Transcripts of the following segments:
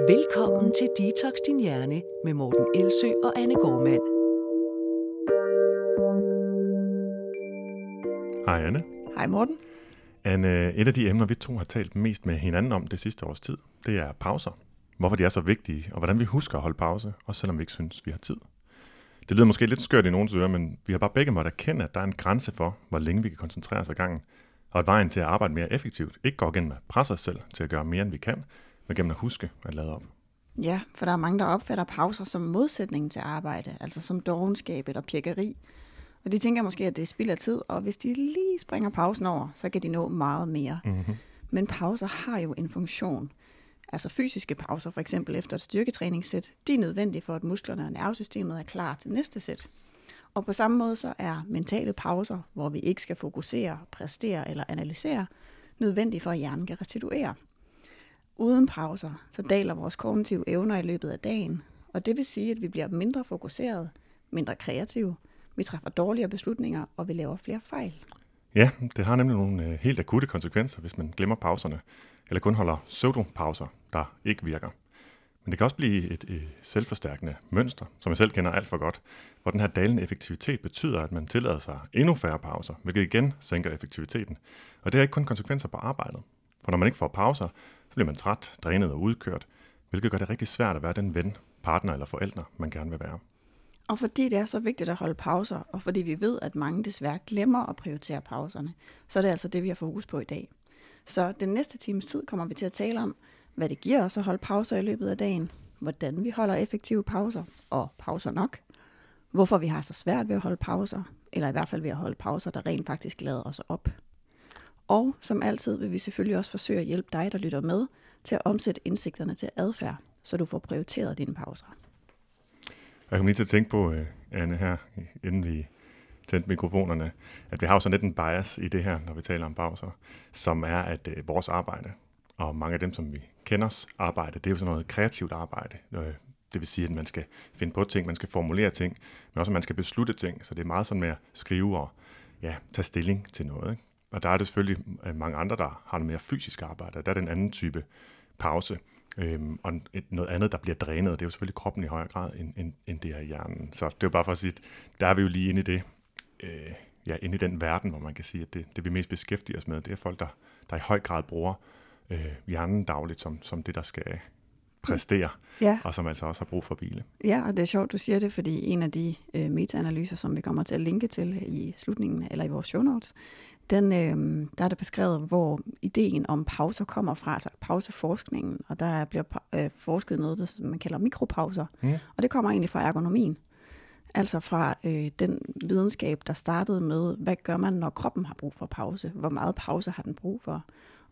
Velkommen til Detox Din Hjerne med Morten Elsø og Anne Gormand. Hej Anne. Hej Morten. Anne, et af de emner, vi to har talt mest med hinanden om det sidste års tid, det er pauser. Hvorfor de er så vigtige, og hvordan vi husker at holde pause, også selvom vi ikke synes, vi har tid. Det lyder måske lidt skørt i nogens ører, men vi har bare begge måtte erkende, at der er en grænse for, hvor længe vi kan koncentrere os ad gangen, og at vejen til at arbejde mere effektivt ikke går gennem at presse os selv til at gøre mere, end vi kan, men gennem at huske at lade op. Ja, for der er mange, der opfatter pauser som modsætning til arbejde, altså som dogenskab eller pjekkeri. Og de tænker måske, at det er spild af tid, og hvis de lige springer pausen over, så kan de nå meget mere. Mm-hmm. Men pauser har jo en funktion. Altså fysiske pauser, for eksempel efter et styrketræningssæt, de er nødvendige for, at musklerne og nervesystemet er klar til næste sæt. Og på samme måde så er mentale pauser, hvor vi ikke skal fokusere, præstere eller analysere, nødvendige for, at hjernen kan restituere. Uden pauser, så daler vores kognitive evner i løbet af dagen, og det vil sige, at vi bliver mindre fokuseret, mindre kreative, vi træffer dårligere beslutninger, og vi laver flere fejl. Ja, det har nemlig nogle øh, helt akutte konsekvenser, hvis man glemmer pauserne, eller kun holder pseudo-pauser, der ikke virker. Men det kan også blive et, et selvforstærkende mønster, som jeg selv kender alt for godt, hvor den her dalende effektivitet betyder, at man tillader sig endnu færre pauser, hvilket igen sænker effektiviteten. Og det har ikke kun konsekvenser på arbejdet. For når man ikke får pauser, så bliver man træt, drænet og udkørt, hvilket gør det rigtig svært at være den ven, partner eller forældre, man gerne vil være. Og fordi det er så vigtigt at holde pauser, og fordi vi ved, at mange desværre glemmer at prioritere pauserne, så er det altså det, vi har fokus på i dag. Så den næste times tid kommer vi til at tale om, hvad det giver os at holde pauser i løbet af dagen, hvordan vi holder effektive pauser, og pauser nok, hvorfor vi har så svært ved at holde pauser, eller i hvert fald ved at holde pauser, der rent faktisk lader os op. Og som altid vil vi selvfølgelig også forsøge at hjælpe dig, der lytter med, til at omsætte indsigterne til adfærd, så du får prioriteret dine pauser. Jeg kommer lige til at tænke på, øh, Anne, her, inden vi tændte mikrofonerne, at vi har jo sådan lidt en bias i det her, når vi taler om pauser, som er, at øh, vores arbejde, og mange af dem, som vi kender arbejde, det er jo sådan noget kreativt arbejde. Øh, det vil sige, at man skal finde på ting, man skal formulere ting, men også at man skal beslutte ting. Så det er meget sådan med at skrive og ja, tage stilling til noget. Ikke? Og der er det selvfølgelig øh, mange andre, der har noget mere fysisk arbejde. Der er den anden type pause. Øhm, og et, noget andet, der bliver drænet, det er jo selvfølgelig kroppen i højere grad, end, end, end det er hjernen. Så det er jo bare for at sige, at der er vi jo lige inde i det, øh, ja, inde i den verden, hvor man kan sige, at det, det vi mest beskæftiger os med, det er folk, der, der i høj grad bruger øh, hjernen dagligt som, som det, der skal præstere, ja. og som altså også har brug for hvile. Ja, og det er sjovt, du siger det, fordi en af de øh, meta-analyser, som vi kommer til at linke til i slutningen, eller i vores show notes, den, øh, der er det beskrevet, hvor ideen om pauser kommer fra, altså pauseforskningen, og der bliver øh, forsket noget, der man kalder mikropauser, mm. og det kommer egentlig fra ergonomien. Altså fra øh, den videnskab, der startede med, hvad gør man, når kroppen har brug for pause? Hvor meget pause har den brug for?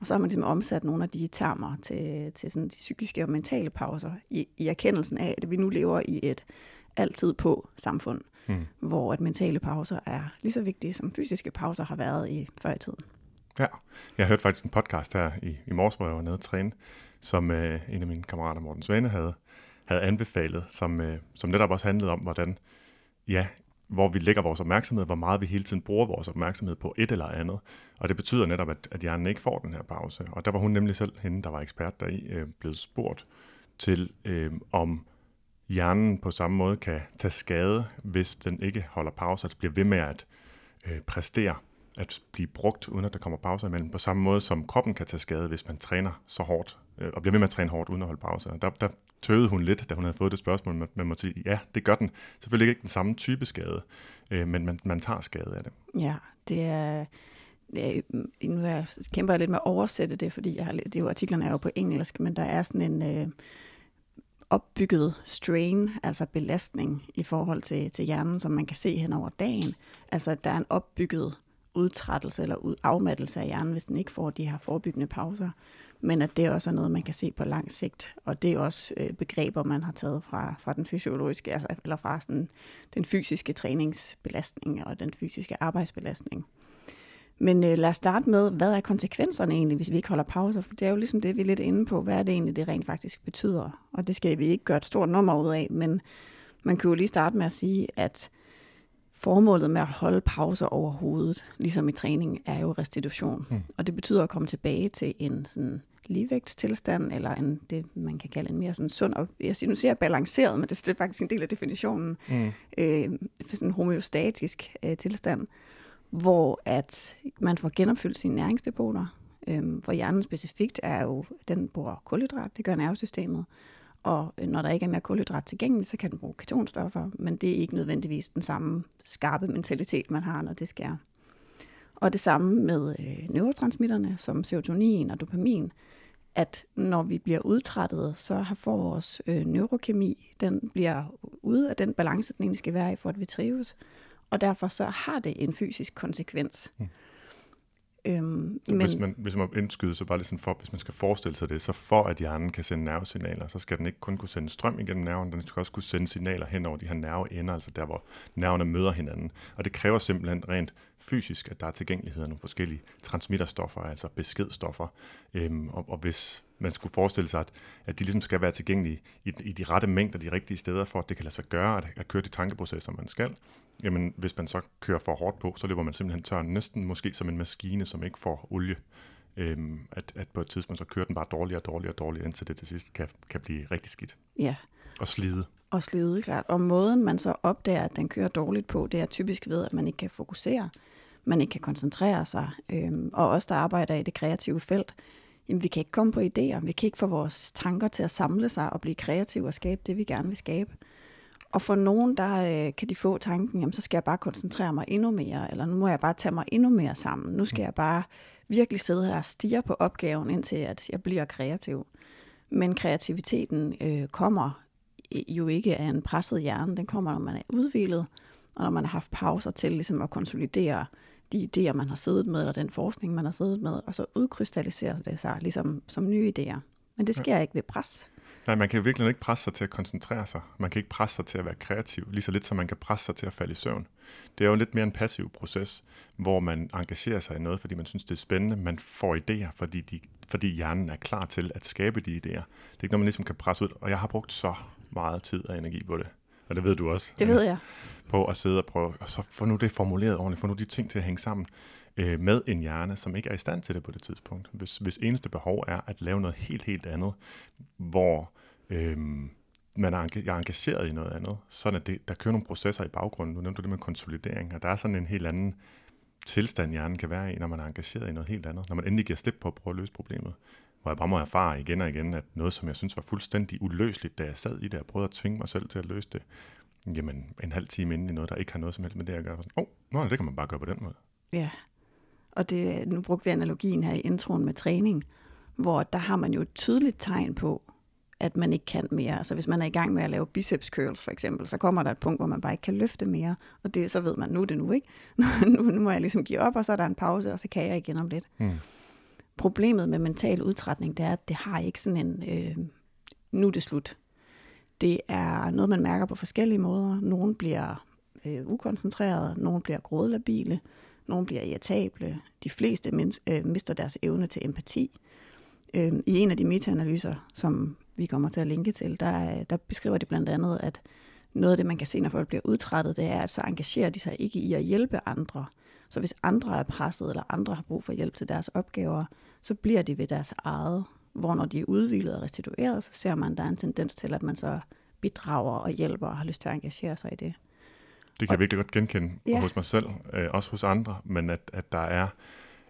Og så har man ligesom omsat nogle af de termer til, til sådan de psykiske og mentale pauser, i, i erkendelsen af, at vi nu lever i et altid på samfund mm. hvor at mentale pauser er lige så vigtige, som fysiske pauser har været i før i tiden. Ja, jeg hørte faktisk en podcast her i, i morges, hvor jeg var nede og træne, som øh, en af mine kammerater, Morten Svane, havde, havde anbefalet, som, øh, som netop også handlede om, hvordan, ja, hvor vi lægger vores opmærksomhed, hvor meget vi hele tiden bruger vores opmærksomhed på et eller andet. Og det betyder netop, at, at hjernen ikke får den her pause. Og der var hun nemlig selv, hende der var ekspert deri, øh, blevet spurgt til, øh, om hjernen på samme måde kan tage skade, hvis den ikke holder pause, altså bliver ved med at øh, præstere, at blive brugt, uden at der kommer pauser imellem, på samme måde som kroppen kan tage skade, hvis man træner så hårdt, øh, og bliver ved med at træne hårdt, uden at holde pause. Der, der tøvede hun lidt, da hun havde fået det spørgsmål, men man må sige, ja, det gør den. Selvfølgelig ikke den samme type skade, øh, men man, man tager skade af det. Ja, det er... Øh, nu er, kæmper jeg lidt med at oversætte det, fordi jeg har, det er jo, artiklerne er jo på engelsk, men der er sådan en... Øh, opbygget strain, altså belastning i forhold til, til hjernen, som man kan se hen over dagen. Altså at der er en opbygget udtrættelse eller ud, afmattelse af hjernen, hvis den ikke får de her forebyggende pauser. Men at det også er noget, man kan se på lang sigt. Og det er også øh, begreber, man har taget fra, fra den fysiologiske, altså, eller fra sådan, den fysiske træningsbelastning og den fysiske arbejdsbelastning. Men øh, lad os starte med, hvad er konsekvenserne egentlig, hvis vi ikke holder pauser? For det er jo ligesom det, vi er lidt inde på. Hvad er det egentlig, det rent faktisk betyder? Og det skal vi ikke gøre et stort nummer ud af, men man kan jo lige starte med at sige, at formålet med at holde pauser over hovedet, ligesom i træning, er jo restitution. Mm. Og det betyder at komme tilbage til en sådan ligevægtstilstand, eller en, det, man kan kalde en mere sådan sund, og jeg siger, nu siger jeg balanceret, men det er faktisk en del af definitionen, mm. øh, sådan en homeostatisk øh, tilstand, hvor at man får genopfyldt sine næringsdepoter, øh, for hjernen specifikt er jo, den bruger kulhydrat, det gør nervesystemet, og når der ikke er mere kulhydrat tilgængeligt, så kan den bruge ketonstoffer, men det er ikke nødvendigvis den samme skarpe mentalitet, man har, når det sker. Og det samme med øh, neurotransmitterne, som serotonin og dopamin, at når vi bliver udtrættet, så har for vores øh, neurokemi, den bliver ude af den balance, den egentlig skal være i, for at vi trives. Og derfor så har det en fysisk konsekvens. Mm. Øhm, men, hvis, man, hvis man indskyder så bare lige sådan for, hvis man skal forestille sig det, så for at hjernen kan sende nervesignaler, så skal den ikke kun kunne sende strøm igennem nerven, den skal også kunne sende signaler hen over de her nerveender, altså der, hvor nerverne møder hinanden. Og det kræver simpelthen rent fysisk, at der er tilgængelighed af nogle forskellige transmitterstoffer, altså beskedstoffer. Øhm, og, og hvis man skulle forestille sig, at, at de ligesom skal være tilgængelige i, i de rette mængder, de rigtige steder, for at det kan lade sig gøre, at, at køre de tankeprocesser, man skal, jamen hvis man så kører for hårdt på, så løber man simpelthen tør næsten måske som en maskine, som ikke får olie. Øhm, at, at på et tidspunkt så kører den bare dårligere og dårligere og dårligere, indtil det til sidst kan, kan blive rigtig skidt. Ja. Og slide. Og slide, klart. Og måden man så opdager, at den kører dårligt på, det er typisk ved, at man ikke kan fokusere, man ikke kan koncentrere sig. Øhm, og os, der arbejder i det kreative felt, jamen, vi kan ikke komme på idéer, vi kan ikke få vores tanker til at samle sig og blive kreative og skabe det, vi gerne vil skabe. Og for nogen, der øh, kan de få tanken, jamen så skal jeg bare koncentrere mig endnu mere, eller nu må jeg bare tage mig endnu mere sammen. Nu skal jeg bare virkelig sidde her og stige på opgaven, indtil at jeg bliver kreativ. Men kreativiteten øh, kommer jo ikke af en presset hjerne, den kommer, når man er udvilet, og når man har haft pauser til ligesom at konsolidere de idéer, man har siddet med, eller den forskning, man har siddet med, og så udkrystalliserer det sig ligesom som nye idéer. Men det sker ja. ikke ved pres. Nej, man kan jo virkelig ikke presse sig til at koncentrere sig. Man kan ikke presse sig til at være kreativ, lige så lidt som man kan presse sig til at falde i søvn. Det er jo lidt mere en passiv proces, hvor man engagerer sig i noget, fordi man synes, det er spændende. Man får idéer, fordi, de, fordi hjernen er klar til at skabe de idéer. Det er ikke noget, man ligesom kan presse ud. Og jeg har brugt så meget tid og energi på det. Og det ved du også. Det ved jeg. På at sidde og prøve, og så få nu det formuleret ordentligt, få nu de ting til at hænge sammen øh, med en hjerne, som ikke er i stand til det på det tidspunkt. Hvis, hvis eneste behov er at lave noget helt, helt andet, hvor øh, man er, jeg er engageret i noget andet, sådan at det, der kører nogle processer i baggrunden. Nu nævnte du det med konsolidering, og der er sådan en helt anden tilstand, hjernen kan være i, når man er engageret i noget helt andet. Når man endelig giver slip på at prøve at løse problemet. Hvor jeg bare må erfare igen og igen, at noget, som jeg synes var fuldstændig uløseligt, da jeg sad i det og prøvede at tvinge mig selv til at løse det, jamen en halv time inden i noget, der ikke har noget som helst med det at gøre. Åh, oh, det kan man bare gøre på den måde. Ja, og det, nu brugte vi analogien her i introen med træning, hvor der har man jo et tydeligt tegn på, at man ikke kan mere. Altså hvis man er i gang med at lave biceps curls for eksempel, så kommer der et punkt, hvor man bare ikke kan løfte mere, og det, så ved man, nu er det nu, ikke? nu, nu må jeg ligesom give op, og så er der en pause, og så kan jeg igen om lidt. Mm. Problemet med mental udtrætning, det er, at det har ikke sådan en, øh, nu er det slut. Det er noget, man mærker på forskellige måder. Nogle bliver øh, ukoncentrerede, nogle bliver grådlabile, nogle bliver irritable, de fleste øh, mister deres evne til empati. Øh, I en af de metaanalyser, som vi kommer til at linke til, der, øh, der beskriver de blandt andet, at noget af det, man kan se, når folk bliver udtrættet, det er, at så engagerer de sig ikke i at hjælpe andre. Så hvis andre er presset, eller andre har brug for hjælp til deres opgaver, så bliver de ved deres eget. Hvor når de er udvildet og restitueret, så ser man, at der er en tendens til, at man så bidrager og hjælper og har lyst til at engagere sig i det. Det kan og, jeg virkelig godt genkende ja. hos mig selv, øh, også hos andre, men at, at der er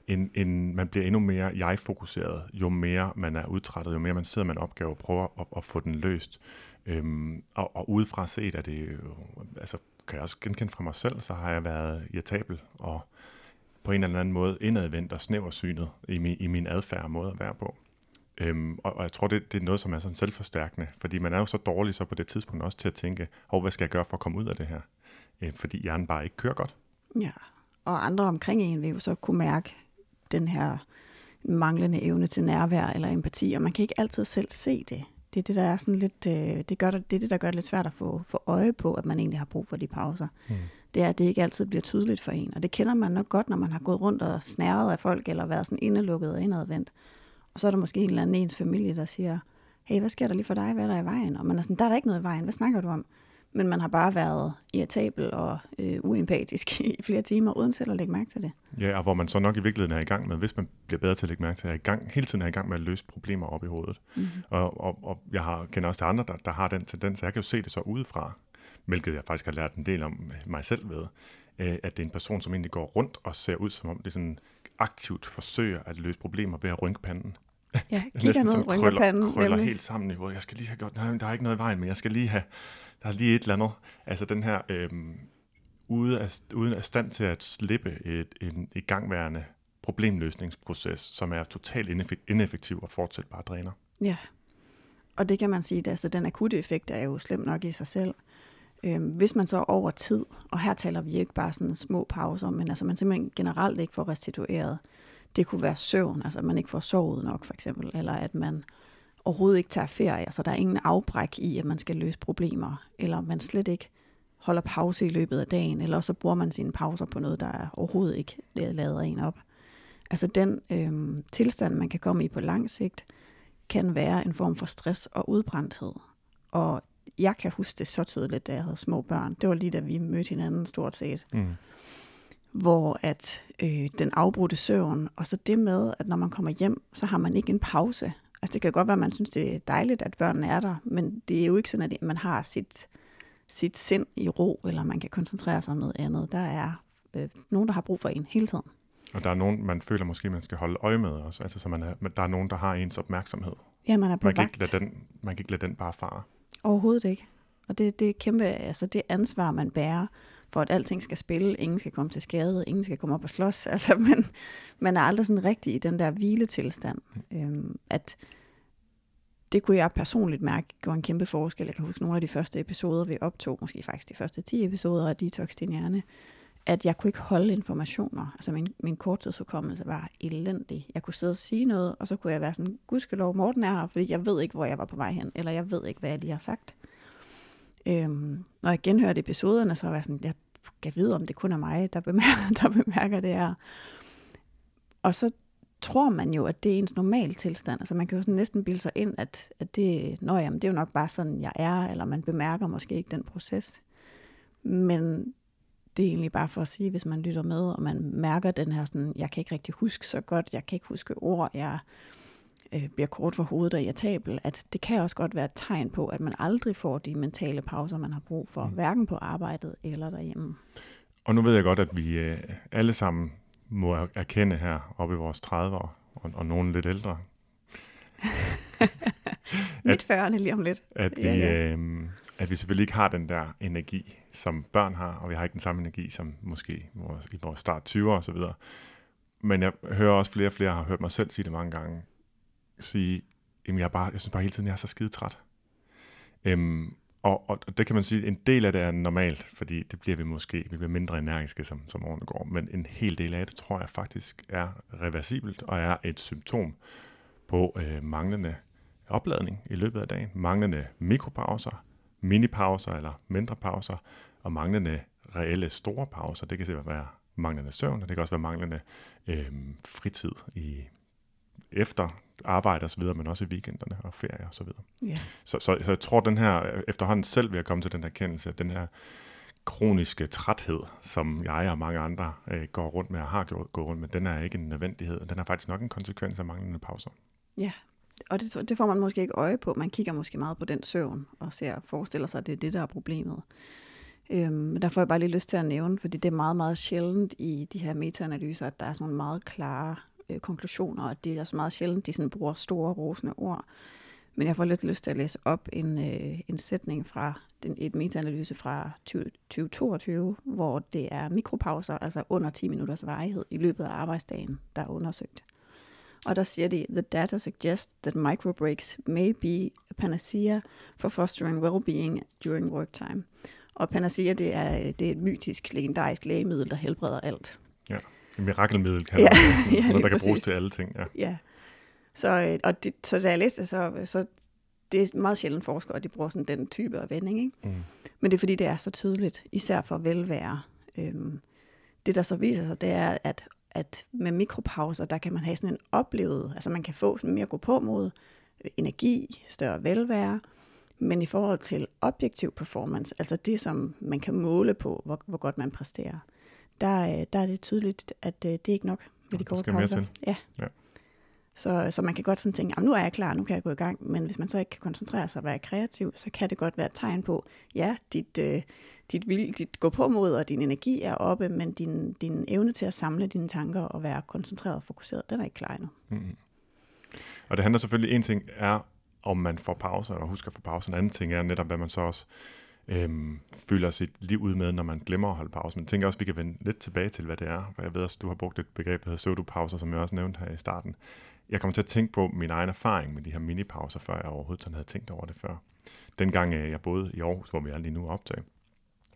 en, en, man bliver endnu mere jeg-fokuseret, jo mere man er udtrættet, jo mere man sidder med en opgave og prøver at, at få den løst. Øhm, og, og udefra set er det jo, altså kan jeg også genkende fra mig selv, så har jeg været irritabel og på en eller anden måde indadvendt og snæversynet i min, i min adfærd og måde at være på. Øhm, og, og jeg tror, det, det er noget, som er sådan selvforstærkende, fordi man er jo så dårlig så på det tidspunkt også til at tænke, oh, hvad skal jeg gøre for at komme ud af det her? Øh, fordi hjernen bare ikke kører godt. Ja, og andre omkring en vil jo så kunne mærke den her manglende evne til nærvær eller empati, og man kan ikke altid selv se det. Det er det, der er sådan lidt, øh, det, gør det, det er det, der gør det lidt svært at få, få øje på, at man egentlig har brug for de pauser. Mm. Det er, at det ikke altid bliver tydeligt for en, og det kender man nok godt, når man har gået rundt og snæret af folk, eller været sådan indelukket og indadvendt. Og så er der måske en eller anden ens familie, der siger, hey, hvad sker der lige for dig? Hvad er der i vejen? Og man er sådan, der er der ikke noget i vejen. Hvad snakker du om? Men man har bare været irritabel og øh, uempatisk i flere timer, uden selv at lægge mærke til det. Ja, og hvor man så nok i virkeligheden er i gang med, hvis man bliver bedre til at lægge mærke til, er i gang, hele tiden er i gang med at løse problemer op i hovedet. Mm-hmm. Og, og, og jeg har, kender også til andre, der, der har den tendens, jeg kan jo se det så udefra, hvilket jeg faktisk har lært en del om mig selv ved, øh, at det er en person, som egentlig går rundt og ser ud, som om det sådan aktivt forsøger at løse problemer ved at rynke panden. Ja, kigger ned, rynker krøller, panden. krøller nemlig. helt sammen i hovedet. Jeg skal lige have gjort, nej, der er ikke noget i vejen, men jeg skal lige have, der er lige et eller andet. Altså den her, øhm, ude af, uden af stand til at slippe et, en igangværende problemløsningsproces, som er totalt ineffek- ineffektiv og fortsat bare dræner. Ja, og det kan man sige, at altså, den akutte effekt er jo slem nok i sig selv. Øhm, hvis man så over tid, og her taler vi ikke bare sådan små pauser, men altså man simpelthen generelt ikke får restitueret, det kunne være søvn, altså at man ikke får sovet nok for eksempel, eller at man overhovedet ikke tager ferie, så der er ingen afbræk i, at man skal løse problemer, eller man slet ikke holder pause i løbet af dagen, eller så bruger man sine pauser på noget, der overhovedet ikke lader en op. Altså den øh, tilstand, man kan komme i på lang sigt, kan være en form for stress og udbrændthed. Og jeg kan huske det så tydeligt, da jeg havde små børn. Det var lige da vi mødte hinanden stort set. Mm. Hvor at øh, den afbrudte søvn, og så det med, at når man kommer hjem, så har man ikke en pause. Altså det kan godt være, at man synes, det er dejligt, at børnene er der, men det er jo ikke sådan, at man har sit, sit sind i ro, eller man kan koncentrere sig om noget andet. Der er øh, nogen, der har brug for en hele tiden. Og der er nogen, man føler måske, man skal holde øje med også. Altså, så man er, der er nogen, der har ens opmærksomhed. Ja, man er på Man kan, vagt. ikke lade den, man kan ikke lade den bare fare. Overhovedet ikke. Og det, det er kæmpe, altså det ansvar, man bærer, for at alting skal spille, ingen skal komme til skade, ingen skal komme op og slås. Altså, men man er aldrig sådan rigtig i den der hviletilstand. Øhm, at det kunne jeg personligt mærke gjorde en kæmpe forskel. Jeg kan huske nogle af de første episoder, vi optog, måske faktisk de første 10 episoder af Detox Din Hjerne, at jeg kunne ikke holde informationer. Altså min, min korttidshukommelse var elendig. Jeg kunne sidde og sige noget, og så kunne jeg være sådan, gudskelov, Morten er her, fordi jeg ved ikke, hvor jeg var på vej hen, eller jeg ved ikke, hvad jeg lige har sagt. Øhm, når jeg genhørte episoderne, så var jeg sådan, jeg kan vide, om det kun er mig, der bemærker, der bemærker det her. Og så tror man jo, at det er ens normal tilstand. Altså man kan jo sådan næsten bilde sig ind, at, at det, nå, jamen, det er jo nok bare sådan, jeg er, eller man bemærker måske ikke den proces. Men det er egentlig bare for at sige, hvis man lytter med, og man mærker den her sådan, jeg kan ikke rigtig huske så godt, jeg kan ikke huske ord, jeg øh, bliver kort for hovedet og irritabel, at det kan også godt være et tegn på, at man aldrig får de mentale pauser, man har brug for, mm. hverken på arbejdet eller derhjemme. Og nu ved jeg godt, at vi øh, alle sammen må er- erkende her oppe i vores 30'ere, og, og nogen lidt ældre, Midt 40'erne lige om lidt. at vi, Ja, ja. øh, at vi selvfølgelig ikke har den der energi, som børn har, og vi har ikke den samme energi som måske vores, i vores start 20'ere osv. Men jeg hører også flere og flere, har hørt mig selv sige det mange gange, sige, jamen jeg, er bare, jeg synes bare hele tiden, jeg er så skide træt. Øhm, og, og og det kan man sige, en del af det er normalt, fordi det bliver vi måske, vi bliver mindre energiske, som, som årene går, men en hel del af det, tror jeg faktisk er reversibelt, og er et symptom på øh, manglende opladning i løbet af dagen, manglende mikropauser, minipauser eller mindre pauser, og manglende reelle store pauser. Det kan simpelthen være manglende søvn, og det kan også være manglende øh, fritid i efter arbejde videre, men også i weekenderne og ferie og så videre. Ja. Så, så, så jeg tror, den her, efterhånden selv vil jeg komme til den erkendelse, at den her kroniske træthed, som jeg og mange andre øh, går rundt med og har gjort, gået rundt med, den er ikke en nødvendighed. Den er faktisk nok en konsekvens af manglende pauser. Ja, og det, det får man måske ikke øje på. Man kigger måske meget på den søvn og ser forestiller sig, at det er det, der er problemet. Øhm, men der får jeg bare lige lyst til at nævne, fordi det er meget, meget sjældent i de her metaanalyser, at der er sådan nogle meget klare øh, konklusioner, og det er så meget sjældent, de sådan bruger store, rosende ord. Men jeg får lidt lyst til at læse op en, øh, en sætning fra den, et metaanalyse fra 20, 2022, hvor det er mikropauser, altså under 10 minutters varighed i løbet af arbejdsdagen, der er undersøgt. Og der siger de, the data suggests that microbreaks may be a panacea for fostering well-being during work time. Og panacea, det er, øh, det er et mytisk, legendarisk lægemiddel, der helbreder alt. Ja. Et mirakelmiddel kan Ja, ja, noget, der kan bruges præcis. til alle ting. Ja. Ja. Så, øh, og det, så da jeg læste det, så, så det er meget sjældent forskere, at de bruger sådan den type af vending. Ikke? Mm. Men det er fordi, det er så tydeligt, især for velvære. Øhm, det, der så viser sig, det er, at, at med mikropauser, der kan man have sådan en oplevet, altså man kan få sådan mere gå på mod energi, større velvære, Men i forhold til objektiv performance, altså det, som man kan måle på, hvor, hvor godt man præsterer, der, øh, der er det tydeligt, at øh, det er ikke nok med de korte pauser. til. Ja. Ja. Så, så man kan godt sådan tænke, "Jamen, nu er jeg klar, nu kan jeg gå i gang. Men hvis man så ikke kan koncentrere sig og være kreativ, så kan det godt være et tegn på, ja, dit, øh, dit, vil, dit gå på mod og din energi er oppe, men din, din evne til at samle dine tanker og være koncentreret og fokuseret, den er ikke klar endnu. Mm-hmm. Og det handler selvfølgelig, en ting er, om man får pauser, og husker at få pauser. En anden ting er netop, hvad man så også øhm, fylder sit liv ud med, når man glemmer at holde pause. Men jeg tænker også, at vi kan vende lidt tilbage til, hvad det er. For jeg ved også, at du har brugt et begreb, der hedder pseudopauser, som jeg også nævnte her i starten. Jeg kommer til at tænke på min egen erfaring med de her minipauser, før jeg overhovedet sådan havde tænkt over det før. Dengang øh, jeg boede i Aarhus, hvor vi er lige nu optaget,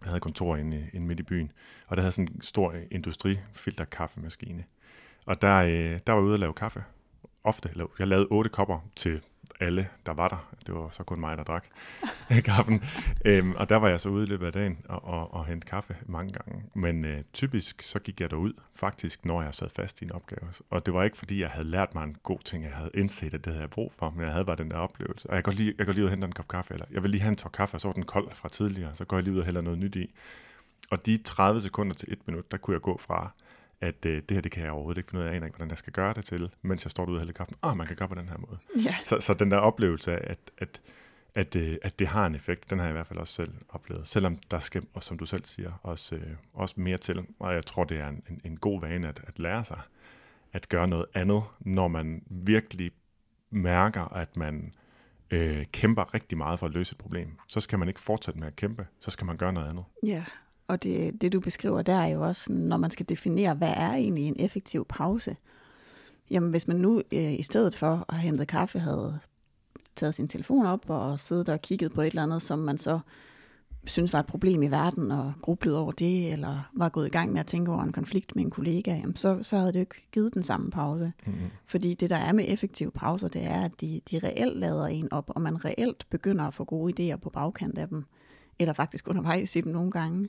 jeg havde kontor inde, i- inde midt i byen, og der havde sådan en stor industrifilterkaffemaskine. kaffemaskine. Og der, øh, der var jeg ude at lave kaffe. Ofte. eller Jeg lavede otte kopper til alle, der var der. Det var så kun mig, der drak kaffen. Øhm, og der var jeg så ude i løbet af dagen og, og, og hente kaffe mange gange. Men øh, typisk så gik jeg derud, faktisk, når jeg sad fast i en opgave. Og det var ikke, fordi jeg havde lært mig en god ting, jeg havde indset, at det havde jeg brug for, men jeg havde bare den der oplevelse. Og jeg går lige, jeg går lige ud og henter en kop kaffe, eller jeg vil lige have en tår kaffe, og så var den kold fra tidligere, så går jeg lige ud og hælder noget nyt i. Og de 30 sekunder til et minut, der kunne jeg gå fra, at øh, det her, det kan jeg overhovedet ikke finde ud af, jeg aner ikke, hvordan jeg skal gøre det til, mens jeg står derude hælder kaffen. Åh, oh, man kan gøre på den her måde. Ja. Så, så den der oplevelse af, at, at, at, øh, at det har en effekt, den har jeg i hvert fald også selv oplevet. Selvom der skal, og som du selv siger, også, øh, også mere til. Og jeg tror, det er en, en, en god vane at, at lære sig at gøre noget andet, når man virkelig mærker, at man øh, kæmper rigtig meget for at løse et problem. Så skal man ikke fortsætte med at kæmpe, så skal man gøre noget andet. Ja, og det, det du beskriver der er jo også, når man skal definere, hvad er egentlig en effektiv pause. Jamen hvis man nu øh, i stedet for at have hentet kaffe, havde taget sin telefon op og siddet og kigget på et eller andet, som man så synes var et problem i verden, og grublet over det, eller var gået i gang med at tænke over en konflikt med en kollega, jamen så, så havde det jo ikke givet den samme pause. Mm-hmm. Fordi det, der er med effektive pauser, det er, at de, de reelt lader en op, og man reelt begynder at få gode idéer på bagkant af dem, eller faktisk undervejs i dem nogle gange.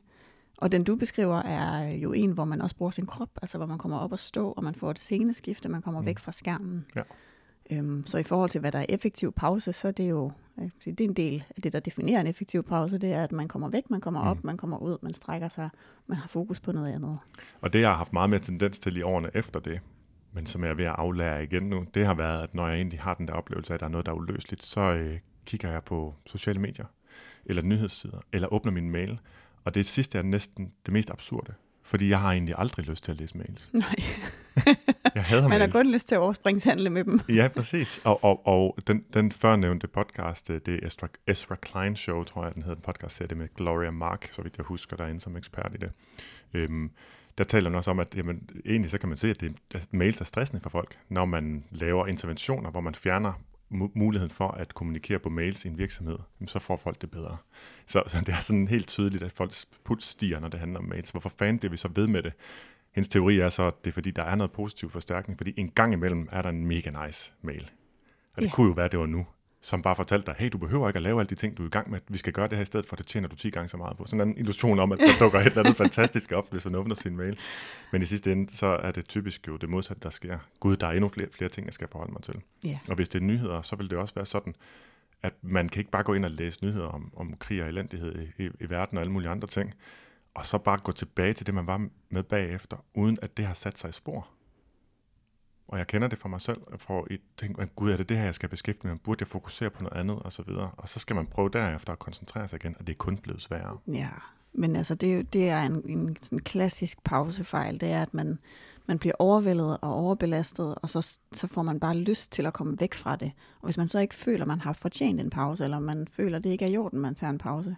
Og den du beskriver er jo en, hvor man også bruger sin krop, altså hvor man kommer op og stå, og man får et sceneskifte, man kommer mm. væk fra skærmen. Ja. Øhm, så i forhold til, hvad der er effektiv pause, så er det jo øh, det er en del af det, der definerer en effektiv pause, det er, at man kommer væk, man kommer op, man kommer ud, man strækker sig, man har fokus på noget andet. Og det, jeg har haft meget mere tendens til i årene efter det, men som jeg er ved at aflære igen nu, det har været, at når jeg egentlig har den der oplevelse af, at der er noget, der er uløseligt, så øh, kigger jeg på sociale medier, eller nyhedssider, eller åbner min mail. Og det sidste er næsten det mest absurde, fordi jeg har egentlig aldrig lyst til at læse mails. Nej, Jeg hader man har mails. kun lyst til at overspringshandle med dem. Ja, præcis. Og, og, og den, den førnævnte podcast, øh, det er Ezra, Ezra Klein Show, tror jeg, den hedder, en podcast det med Gloria Mark, så vidt jeg husker, der er inde som ekspert i det. Øhm, der taler man også om, at jamen, egentlig så kan man se, at, det, at mails er stressende for folk, når man laver interventioner, hvor man fjerner muligheden for at kommunikere på mails i en virksomhed, så får folk det bedre. Så, så det er sådan helt tydeligt, at folks puls stiger, når det handler om mails. Hvorfor fanden bliver vi så ved med det? Hendes teori er så, at det er fordi, der er noget positiv forstærkning, fordi en gang imellem er der en mega nice mail. Og det Ja. kunne jo være, at det var nu, som bare fortalte dig, hey, du behøver ikke at lave alle de ting, du er i gang med. Vi skal gøre det her i stedet for, det tjener du 10 gange så meget på. Sådan en illusion om, at der dukker et eller andet fantastisk op, hvis man åbner sin mail. Men i sidste ende, så er det typisk jo det modsatte, der sker. Gud, der er endnu flere, flere ting, jeg skal forholde mig til. Ja. Og hvis det er nyheder, så vil det også være sådan, at man kan ikke bare gå ind og læse nyheder om, om krig og elendighed i, i, i verden og alle mulige andre ting, og så bare gå tilbage til det, man var med bagefter, uden at det har sat sig i spor. Og jeg kender det fra mig selv, for at tænke, at gud, er det det her, jeg skal beskæftige mig med? Burde jeg fokusere på noget andet? Og så videre. Og så skal man prøve derefter at koncentrere sig igen, og det er kun blevet sværere. Ja, men altså det, er jo- det er en, en sådan klassisk pausefejl, det er, at man, man bliver overvældet og overbelastet, og så, så får man bare lyst til at komme væk fra det. Og hvis man så ikke føler, man har fortjent en pause, eller man føler, det ikke er i orden, man tager en pause,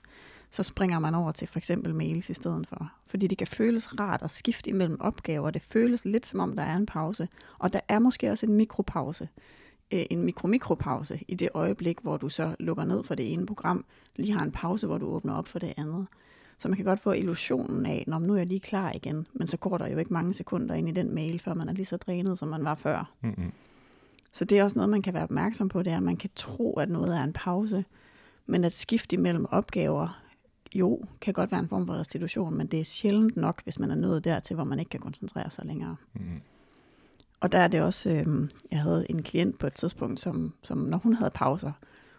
så springer man over til for eksempel mails i stedet for. Fordi det kan føles rart at skifte imellem opgaver. Det føles lidt som om, der er en pause. Og der er måske også en mikropause. Øh, En mikro-mikropause i det øjeblik, hvor du så lukker ned for det ene program, lige har en pause, hvor du åbner op for det andet. Så man kan godt få illusionen af, når nu er jeg lige klar igen, men så går der jo ikke mange sekunder ind i den mail, før man er lige så drænet, som man var før. Mm-hmm. Så det er også noget, man kan være opmærksom på, det er, at man kan tro, at noget er en pause, men at skifte imellem opgaver, jo, kan godt være en form for restitution, men det er sjældent nok, hvis man er nået dertil, hvor man ikke kan koncentrere sig længere. Mm-hmm. Og der er det også, øh, jeg havde en klient på et tidspunkt, som, som når hun havde pauser,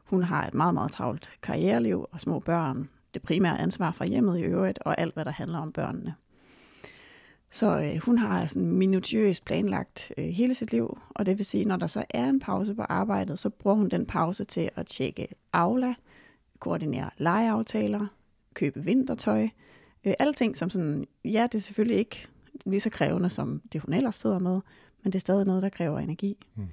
Hun har et meget, meget travlt karriereliv og små børn. Det primære ansvar fra hjemmet i øvrigt, og alt, hvad der handler om børnene. Så øh, hun har sådan minutiøst planlagt øh, hele sit liv, og det vil sige, når der så er en pause på arbejdet, så bruger hun den pause til at tjekke Aula, koordinere legeaftaler, købe vintertøj, øh, alting som sådan, ja, det er selvfølgelig ikke lige så krævende som det, hun ellers sidder med, men det er stadig noget, der kræver energi. Mm.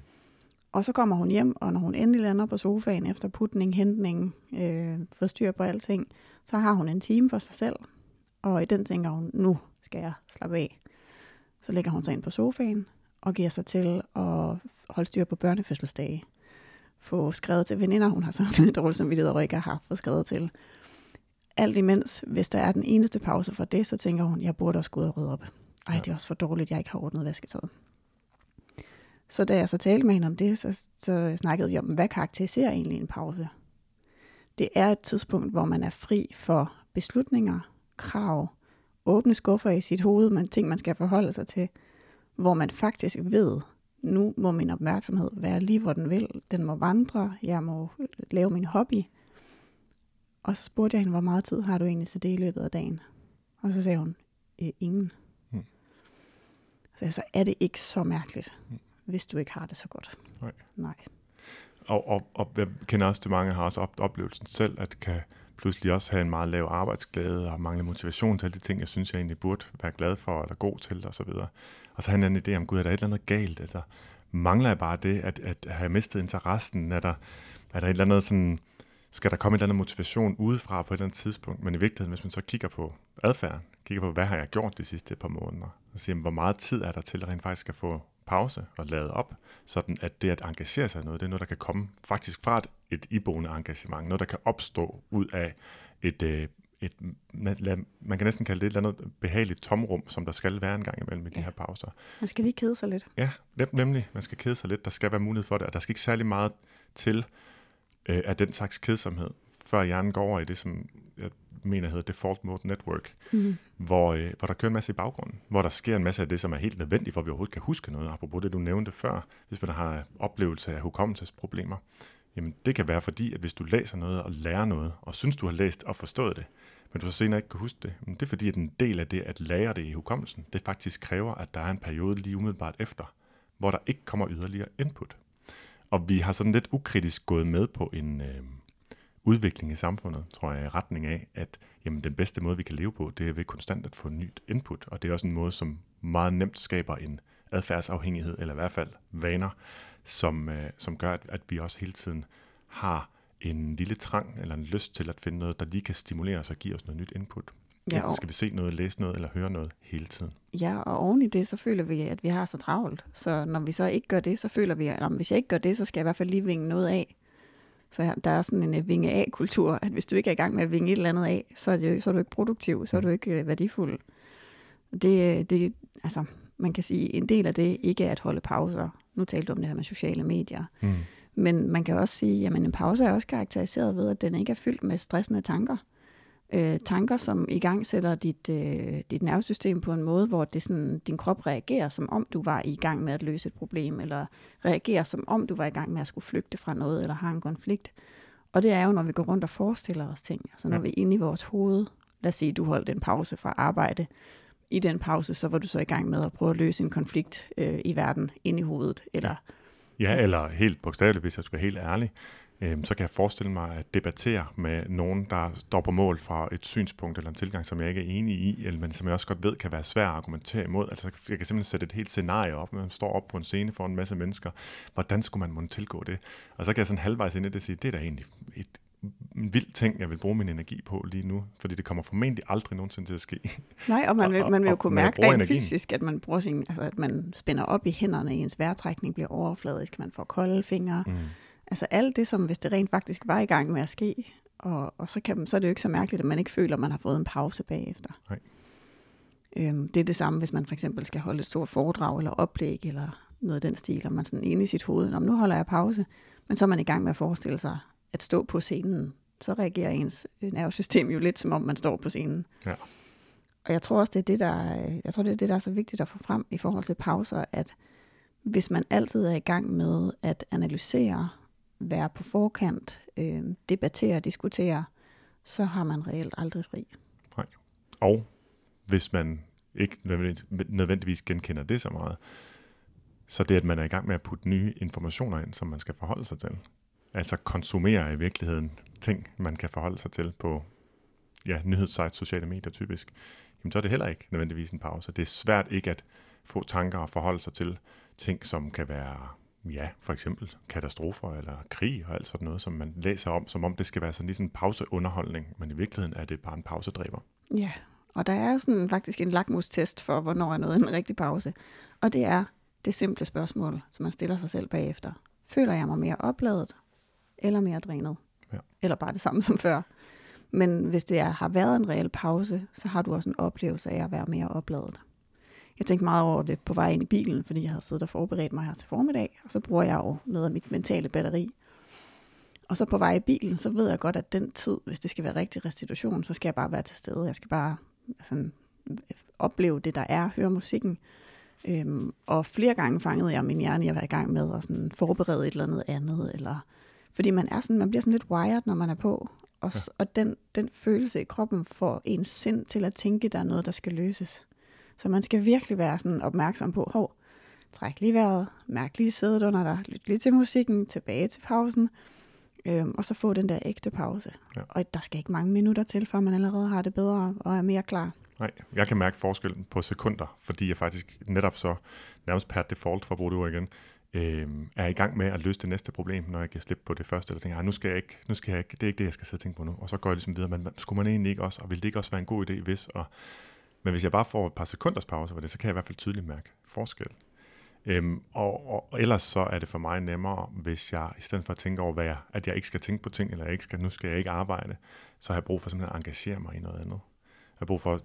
Og så kommer hun hjem, og når hun endelig lander på sofaen efter putning, hentning, øh, fået styr på alting, så har hun en time for sig selv. Og i den tænker hun, nu skal jeg slappe af. Så lægger hun sig ind på sofaen og giver sig til at holde styr på børnefødselsdage. Få skrevet til veninder, hun har så dårlig samvittighed og ikke har fået skrevet til. Alt imens, hvis der er den eneste pause for det, så tænker hun, jeg burde også gå ud og rydde op. Ej, det er også for dårligt, jeg ikke har ordnet vasketøjet. Så da jeg så talte med hende om det, så, så snakkede vi om, hvad karakteriserer egentlig en pause? Det er et tidspunkt, hvor man er fri for beslutninger, krav, åbne skuffer i sit hoved, man ting, man skal forholde sig til, hvor man faktisk ved, nu må min opmærksomhed være lige, hvor den vil. Den må vandre, jeg må lave min hobby. Og så spurgte jeg hende, hvor meget tid har du egentlig til det i løbet af dagen? Og så sagde hun, øh, ingen. Hmm. Så, så er det ikke så mærkeligt. Hmm hvis du ikke har det så godt. Nej. Nej. Og, og, og jeg kender også til mange, har også op, oplevelsen selv, at kan pludselig også have en meget lav arbejdsglæde og mangle motivation til alle de ting, jeg synes, jeg egentlig burde være glad for eller god til og så videre. Og så har jeg en idé om, gud, er der et eller andet galt? Altså, mangler jeg bare det, at, at have mistet interessen? Er der, er der et eller andet sådan, skal der komme et eller andet motivation udefra på et eller andet tidspunkt? Men i virkeligheden, hvis man så kigger på adfærden, kigger på, hvad har jeg gjort de sidste par måneder, og siger, hvor meget tid er der til at rent faktisk at få pause og lade op, sådan at det at engagere sig i noget, det er noget, der kan komme faktisk fra et, et iboende engagement, noget, der kan opstå ud af et, øh, et, man, man kan næsten kalde det et eller andet behageligt tomrum, som der skal være en gang imellem i ja. de her pauser. Man skal lige kede sig lidt. Ja, nemlig. Man skal kede sig lidt. Der skal være mulighed for det, og der skal ikke særlig meget til øh, af den slags kedsomhed, før hjernen går over i det, som jeg mener hedder Default Mode Network, mm. hvor, øh, hvor der kører en masse i baggrunden, hvor der sker en masse af det, som er helt nødvendigt, for at vi overhovedet kan huske noget, apropos det, du nævnte før, hvis man har oplevelse af hukommelsesproblemer. Jamen, det kan være fordi, at hvis du læser noget og lærer noget, og synes, du har læst og forstået det, men du så senere ikke kan huske det, men det er fordi, at en del af det at lære det i hukommelsen, det faktisk kræver, at der er en periode lige umiddelbart efter, hvor der ikke kommer yderligere input. Og vi har sådan lidt ukritisk gået med på en, øh, udvikling i samfundet, tror jeg, i retning af, at jamen, den bedste måde, vi kan leve på, det er ved konstant at få nyt input. Og det er også en måde, som meget nemt skaber en adfærdsafhængighed, eller i hvert fald vaner, som, øh, som gør, at, at vi også hele tiden har en lille trang eller en lyst til at finde noget, der lige kan stimulere os og give os noget nyt input. Ja, og... skal vi se noget, læse noget eller høre noget hele tiden. Ja, og oven i det, så føler vi, at vi har så travlt. Så når vi så ikke gør det, så føler vi, at hvis jeg ikke gør det, så skal jeg i hvert fald lige vinge noget af. Så der er sådan en øh, vinge af-kultur, at hvis du ikke er i gang med at vinge et eller andet af, så er, det, så er du ikke produktiv, så er du ikke øh, værdifuld. Det, øh, det, altså, man kan sige, en del af det ikke er at holde pauser. Nu talte du om det her med sociale medier. Mm. Men man kan også sige, at en pause er også karakteriseret ved, at den ikke er fyldt med stressende tanker øh, tanker, som i gang sætter dit, øh, dit nervesystem på en måde, hvor det sådan, din krop reagerer, som om du var i gang med at løse et problem, eller reagerer, som om du var i gang med at skulle flygte fra noget, eller har en konflikt. Og det er jo, når vi går rundt og forestiller os ting. Altså når ja. vi er inde i vores hoved, lad os sige, du holdt en pause fra arbejde. I den pause, så var du så i gang med at prøve at løse en konflikt øh, i verden, inde i hovedet. Eller, ja. ja, eller helt bogstaveligt, hvis jeg skal være helt ærlig, øh, så kan jeg forestille mig at debattere med nogen, der står på mål fra et synspunkt eller en tilgang, som jeg ikke er enig i, eller, men som jeg også godt ved kan være svær at argumentere imod. Altså, jeg kan simpelthen sætte et helt scenarie op, man står op på en scene for en masse mennesker. Hvordan skulle man måtte tilgå det? Og så kan jeg sådan halvvejs ind i det sige, det er da egentlig et en vild ting, jeg vil bruge min energi på lige nu, fordi det kommer formentlig aldrig nogensinde til at ske. Nej, og man vil, man vil jo kunne mærke rent energien. fysisk, at man, bruger sin, altså, at man spænder op i hænderne, ens vejrtrækning bliver overfladisk, man får kolde fingre, mm Altså alt det, som hvis det rent faktisk var i gang med at ske, og, og så, kan, så er det jo ikke så mærkeligt, at man ikke føler, at man har fået en pause bagefter. Nej. Øhm, det er det samme, hvis man for eksempel skal holde et stort foredrag eller oplæg, eller noget af den stil, og man sådan inde i sit hoved, Nå, nu holder jeg pause, men så er man i gang med at forestille sig at stå på scenen. Så reagerer ens nervesystem jo lidt, som om man står på scenen. Ja. Og jeg tror også, det er det, der, jeg tror, det er det, der er så vigtigt at få frem i forhold til pauser, at hvis man altid er i gang med at analysere være på forkant, øh, debattere, diskutere, så har man reelt aldrig fri. Nej. Og hvis man ikke nødvendigvis genkender det så meget, så det, at man er i gang med at putte nye informationer ind, som man skal forholde sig til. Altså konsumere i virkeligheden ting, man kan forholde sig til på ja, nyhedssites, sociale medier typisk, jamen så er det heller ikke nødvendigvis en pause. Det er svært ikke at få tanker og forholde sig til ting, som kan være, ja, for eksempel katastrofer eller krig og alt sådan noget, som man læser om, som om det skal være sådan ligesom en pauseunderholdning, men i virkeligheden er det bare en pausedræber. Ja, og der er sådan faktisk en lakmustest for, hvornår er noget en rigtig pause. Og det er det simple spørgsmål, som man stiller sig selv bagefter. Føler jeg mig mere opladet eller mere drænet? Ja. Eller bare det samme som før? Men hvis det er, har været en reel pause, så har du også en oplevelse af at være mere opladet. Jeg tænkte meget over det på vej ind i bilen, fordi jeg havde siddet og forberedt mig her til formiddag, og så bruger jeg jo noget af mit mentale batteri. Og så på vej i bilen, så ved jeg godt, at den tid, hvis det skal være rigtig restitution, så skal jeg bare være til stede. Jeg skal bare sådan, opleve det, der er, høre musikken. Øhm, og flere gange fangede jeg min hjerne, jeg var i gang med at sådan forberede et eller andet andet. Eller, fordi man, er sådan, man bliver sådan lidt wired, når man er på. Og, ja. og den, den følelse i kroppen får ens sind til at tænke, der er noget, der skal løses. Så man skal virkelig være sådan opmærksom på, hov, træk lige vejret, mærk lige sædet under dig, lyt lige til musikken, tilbage til pausen, øhm, og så få den der ægte pause. Ja. Og der skal ikke mange minutter til, før man allerede har det bedre og er mere klar. Nej, jeg kan mærke forskellen på sekunder, fordi jeg faktisk netop så nærmest per default, for at bruge det ord igen, øh, er i gang med at løse det næste problem, når jeg kan slippe på det første, eller tænker, nu skal jeg ikke, nu skal jeg ikke, det er ikke det, jeg skal sidde og tænke på nu. Og så går jeg ligesom videre, men skulle man egentlig ikke også, og vil det ikke også være en god idé, hvis, og, men hvis jeg bare får et par sekunders pause for det, så kan jeg i hvert fald tydeligt mærke forskel. Øhm, og, og, ellers så er det for mig nemmere, hvis jeg i stedet for at tænke over, hvad jeg, at jeg ikke skal tænke på ting, eller jeg ikke skal, nu skal jeg ikke arbejde, så har jeg brug for simpelthen at engagere mig i noget andet. Jeg har brug for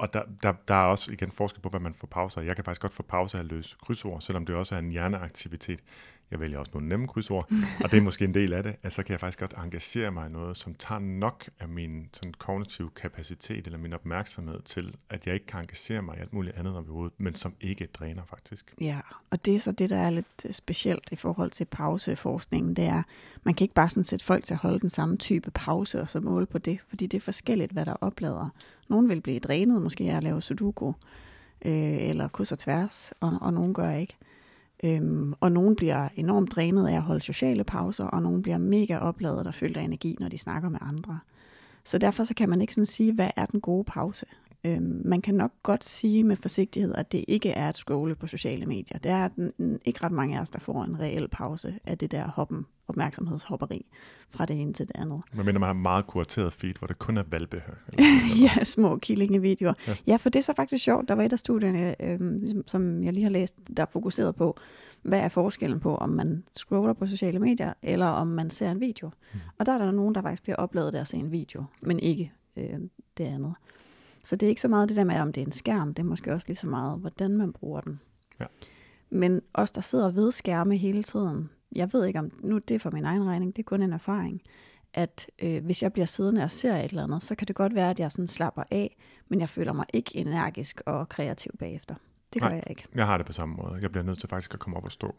og der, der, der er også igen forskel på, hvad man får pauser. Jeg kan faktisk godt få pauser af at løse krydsord, selvom det også er en hjerneaktivitet. Jeg vælger også nogle nemme krydsord, og det er måske en del af det, at så kan jeg faktisk godt engagere mig i noget, som tager nok af min sådan, kognitive kapacitet eller min opmærksomhed til, at jeg ikke kan engagere mig i alt muligt andet overhovedet, men som ikke dræner faktisk. Ja, og det er så det, der er lidt øh, specielt i forhold til pauseforskningen, det er, man kan ikke bare sådan sætte folk til at holde den samme type pause og så måle på det, fordi det er forskelligt, hvad der oplader. Nogen vil blive drænet måske af at lave sudoku, øh, eller kryds og tværs, og, og nogen gør ikke. Øhm, og nogen bliver enormt drænet af at holde sociale pauser, og nogen bliver mega opladet og fyldt af energi, når de snakker med andre. Så derfor så kan man ikke sådan sige, hvad er den gode pause. Øhm, man kan nok godt sige med forsigtighed, at det ikke er at scrolle på sociale medier. Det er den, ikke ret mange af os, der får en reel pause af det der hoppen, opmærksomhedshopperi fra det ene til det andet. Men mener man har meget kurateret feed, hvor det kun er valpe. ja, små killingevideoer. Ja. ja, for det er så faktisk sjovt. Der var et af studierne, øhm, som jeg lige har læst, der fokuseret på, hvad er forskellen på, om man scroller på sociale medier, eller om man ser en video. Mm. Og der er der nogen, der faktisk bliver opladet af at se en video, men ikke øh, det andet. Så det er ikke så meget det der med, om det er en skærm, det er måske også lige så meget, hvordan man bruger den. Ja. Men os, der sidder ved skærme hele tiden, jeg ved ikke om, nu det er for min egen regning, det er kun en erfaring, at øh, hvis jeg bliver siddende og ser et eller andet, så kan det godt være, at jeg sådan slapper af, men jeg føler mig ikke energisk og kreativ bagefter. Det gør Nej, jeg ikke. Jeg har det på samme måde. Jeg bliver nødt til faktisk at komme op og stå.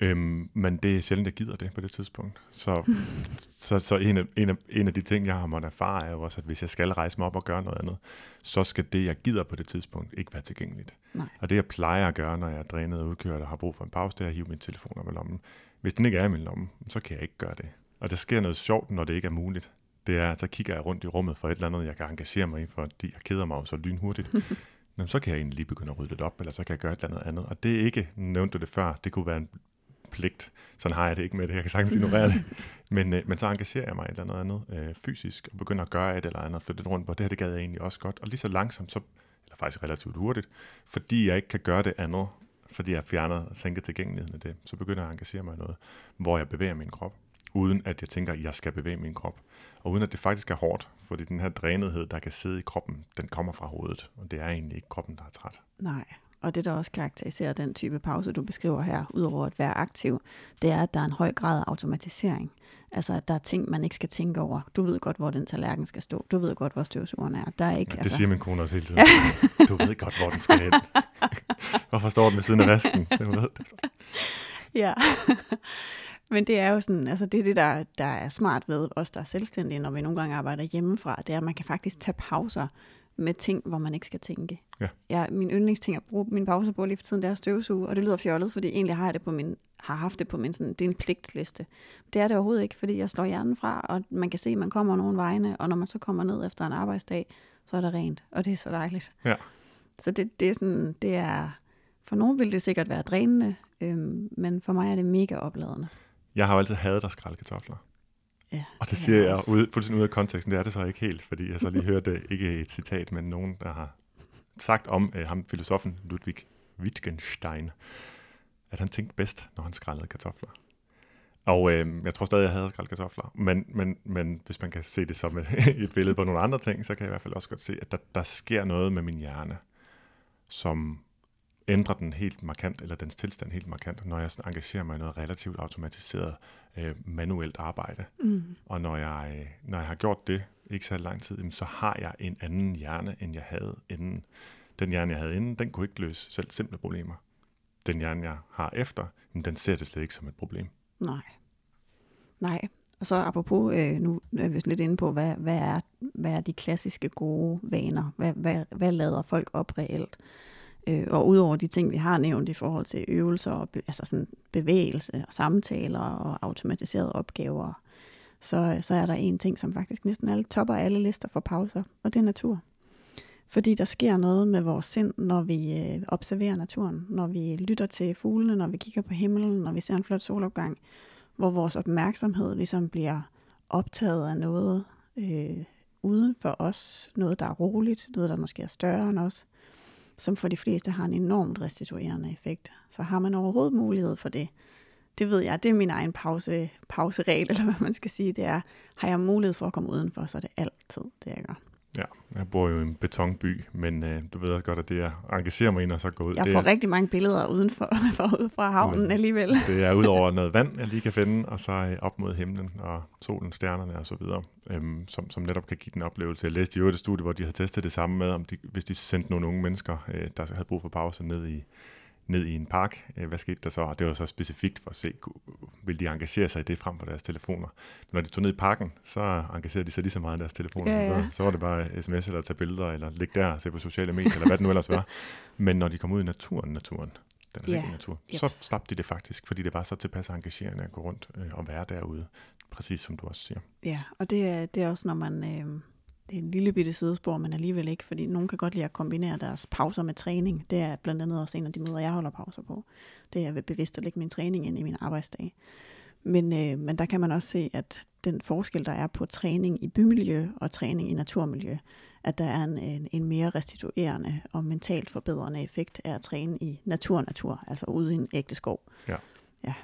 Øhm, men det er sjældent, jeg gider det på det tidspunkt. Så, så, så en, af, en, af, en af de ting, jeg har måttet erfare, er jo også, at hvis jeg skal rejse mig op og gøre noget andet, så skal det, jeg gider på det tidspunkt, ikke være tilgængeligt. Nej. Og det, jeg plejer at gøre, når jeg er drænet og udkørt og har brug for en pause, det er at hive min telefon op i lommen. Hvis den ikke er i min lomme, så kan jeg ikke gøre det. Og der sker noget sjovt, når det ikke er muligt. Det er, at så kigger jeg rundt i rummet for et eller andet, jeg kan engagere mig i, fordi jeg keder mig jo så lynhurtigt. Men så kan jeg egentlig lige begynde at rydde lidt op, eller så kan jeg gøre et eller andet andet. Og det er ikke, nævnte det før, det kunne være en pligt. Sådan har jeg det ikke med det. Jeg kan sagtens ignorere det. Men, øh, men så engagerer jeg mig i et eller andet øh, fysisk, og begynder at gøre et eller andet, flytte lidt rundt, hvor det her, det gad jeg egentlig også godt. Og lige så langsomt, så, eller faktisk relativt hurtigt, fordi jeg ikke kan gøre det andet, fordi jeg fjerner og sænker tilgængeligheden af det, så begynder jeg at engagere mig i noget, hvor jeg bevæger min krop, uden at jeg tænker, at jeg skal bevæge min krop. Og uden at det faktisk er hårdt, fordi den her drænethed, der kan sidde i kroppen, den kommer fra hovedet, og det er egentlig ikke kroppen, der er træt. Nej, og det, der også karakteriserer den type pause, du beskriver her, udover at være aktiv, det er, at der er en høj grad af automatisering. Altså, at der er ting, man ikke skal tænke over. Du ved godt, hvor den tallerken skal stå. Du ved godt, hvor støvsugeren er. Der er ikke, ja, det altså... siger min kone også hele tiden. du ved godt, hvor den skal hen. Hvorfor står den ved siden af vasken? Ja. Men det er jo sådan, altså det er det, der, der er smart ved os, der er selvstændige, når vi nogle gange arbejder hjemmefra, det er, at man kan faktisk tage pauser med ting, hvor man ikke skal tænke. Ja. Jeg, min yndlingsting at bruge min pause på lige for tiden, det er at støvsuge, og det lyder fjollet, fordi egentlig har jeg det på min, har haft det på min sådan, det er en pligtliste. Det er det overhovedet ikke, fordi jeg slår hjernen fra, og man kan se, at man kommer nogle vegne, og når man så kommer ned efter en arbejdsdag, så er det rent, og det er så dejligt. Ja. Så det, det er sådan, det er, for nogen vil det sikkert være drænende, øhm, men for mig er det mega opladende. Jeg har jo altid hadet at skrælle kartofler. Ja, Og det er siger jeg ud, fuldstændig ud af konteksten. Det er det så ikke helt, fordi jeg så lige hørte ikke et citat, men nogen, der har sagt om øh, ham, filosofen Ludwig Wittgenstein, at han tænkte bedst, når han skrællede kartofler. Og øh, jeg tror stadig, jeg havde skrællet kartofler. Men, men, men hvis man kan se det som et, et billede på nogle andre ting, så kan jeg i hvert fald også godt se, at der, der sker noget med min hjerne, som ændrer den helt markant, eller dens tilstand helt markant, når jeg sådan engagerer mig i noget relativt automatiseret øh, manuelt arbejde. Mm. Og når jeg, øh, når jeg har gjort det, ikke så lang tid, jamen, så har jeg en anden hjerne, end jeg havde inden. Den hjerne, jeg havde inden, den kunne ikke løse selv simple problemer. Den hjerne, jeg har efter, jamen, den ser det slet ikke som et problem. Nej. Nej. Og så apropos, øh, nu er vi lidt inde på, hvad, hvad, er, hvad er de klassiske gode vaner? Hvad, hvad, hvad lader folk op reelt? Øh, og udover de ting, vi har nævnt i forhold til øvelser, og be, altså sådan bevægelse og samtaler og automatiserede opgaver, så, så er der en ting, som faktisk næsten alle topper alle lister for pauser, og det er natur. Fordi der sker noget med vores sind, når vi øh, observerer naturen, når vi lytter til fuglene, når vi kigger på himlen, når vi ser en flot solopgang, hvor vores opmærksomhed ligesom bliver optaget af noget øh, uden for os, noget der er roligt, noget der måske er større end os, som for de fleste har en enormt restituerende effekt. Så har man overhovedet mulighed for det, det ved jeg, det er min egen pause, pauseregel, eller hvad man skal sige, det er, har jeg mulighed for at komme udenfor, så er det altid det, jeg gør. Ja, jeg bor jo i en betonby, men øh, du ved også godt, at det jeg engagerer mig ind og så gå ud, Jeg det, får er, rigtig mange billeder udenfor, for, fra havnen Men- alligevel. det er ud over noget vand, jeg lige kan finde, og så øh, op mod himlen og solen, stjernerne og så videre, øhm, som, som netop kan give den oplevelse. Jeg læste i øvrigt et studie, hvor de havde testet det samme med, om de, hvis de sendte nogle unge mennesker, øh, der havde brug for pause ned i, ned i en park. Øh, hvad skete der så? Og det var så specifikt for at se, vil de engagere sig i det frem for deres telefoner. Når de tog ned i parken, så engagerede de sig lige så meget i deres telefoner. Ja, ja. Så var det bare sms eller tage billeder, eller ligge der og se på sociale medier, eller hvad det nu ellers var. Men når de kom ud i naturen, naturen, den rigtige natur, jeps. så slap de det faktisk, fordi det var så tilpas engagerende at gå rundt øh, og være derude. Præcis som du også siger. Ja, og det er, det er også, når man... Øh, det er en lille bitte sidespor, men alligevel ikke, fordi nogen kan godt lide at kombinere deres pauser med træning. Det er blandt andet også en af de måder, jeg holder pauser på. Det er ved bevidst at lægge min træning ind i min arbejdsdag. Men, øh, men der kan man også se, at den forskel, der er på træning i bymiljø og træning i naturmiljø, at der er en, en, en mere restituerende og mentalt forbedrende effekt af at træne i natur-natur, altså ude i en ægte skov. Ja. Ja.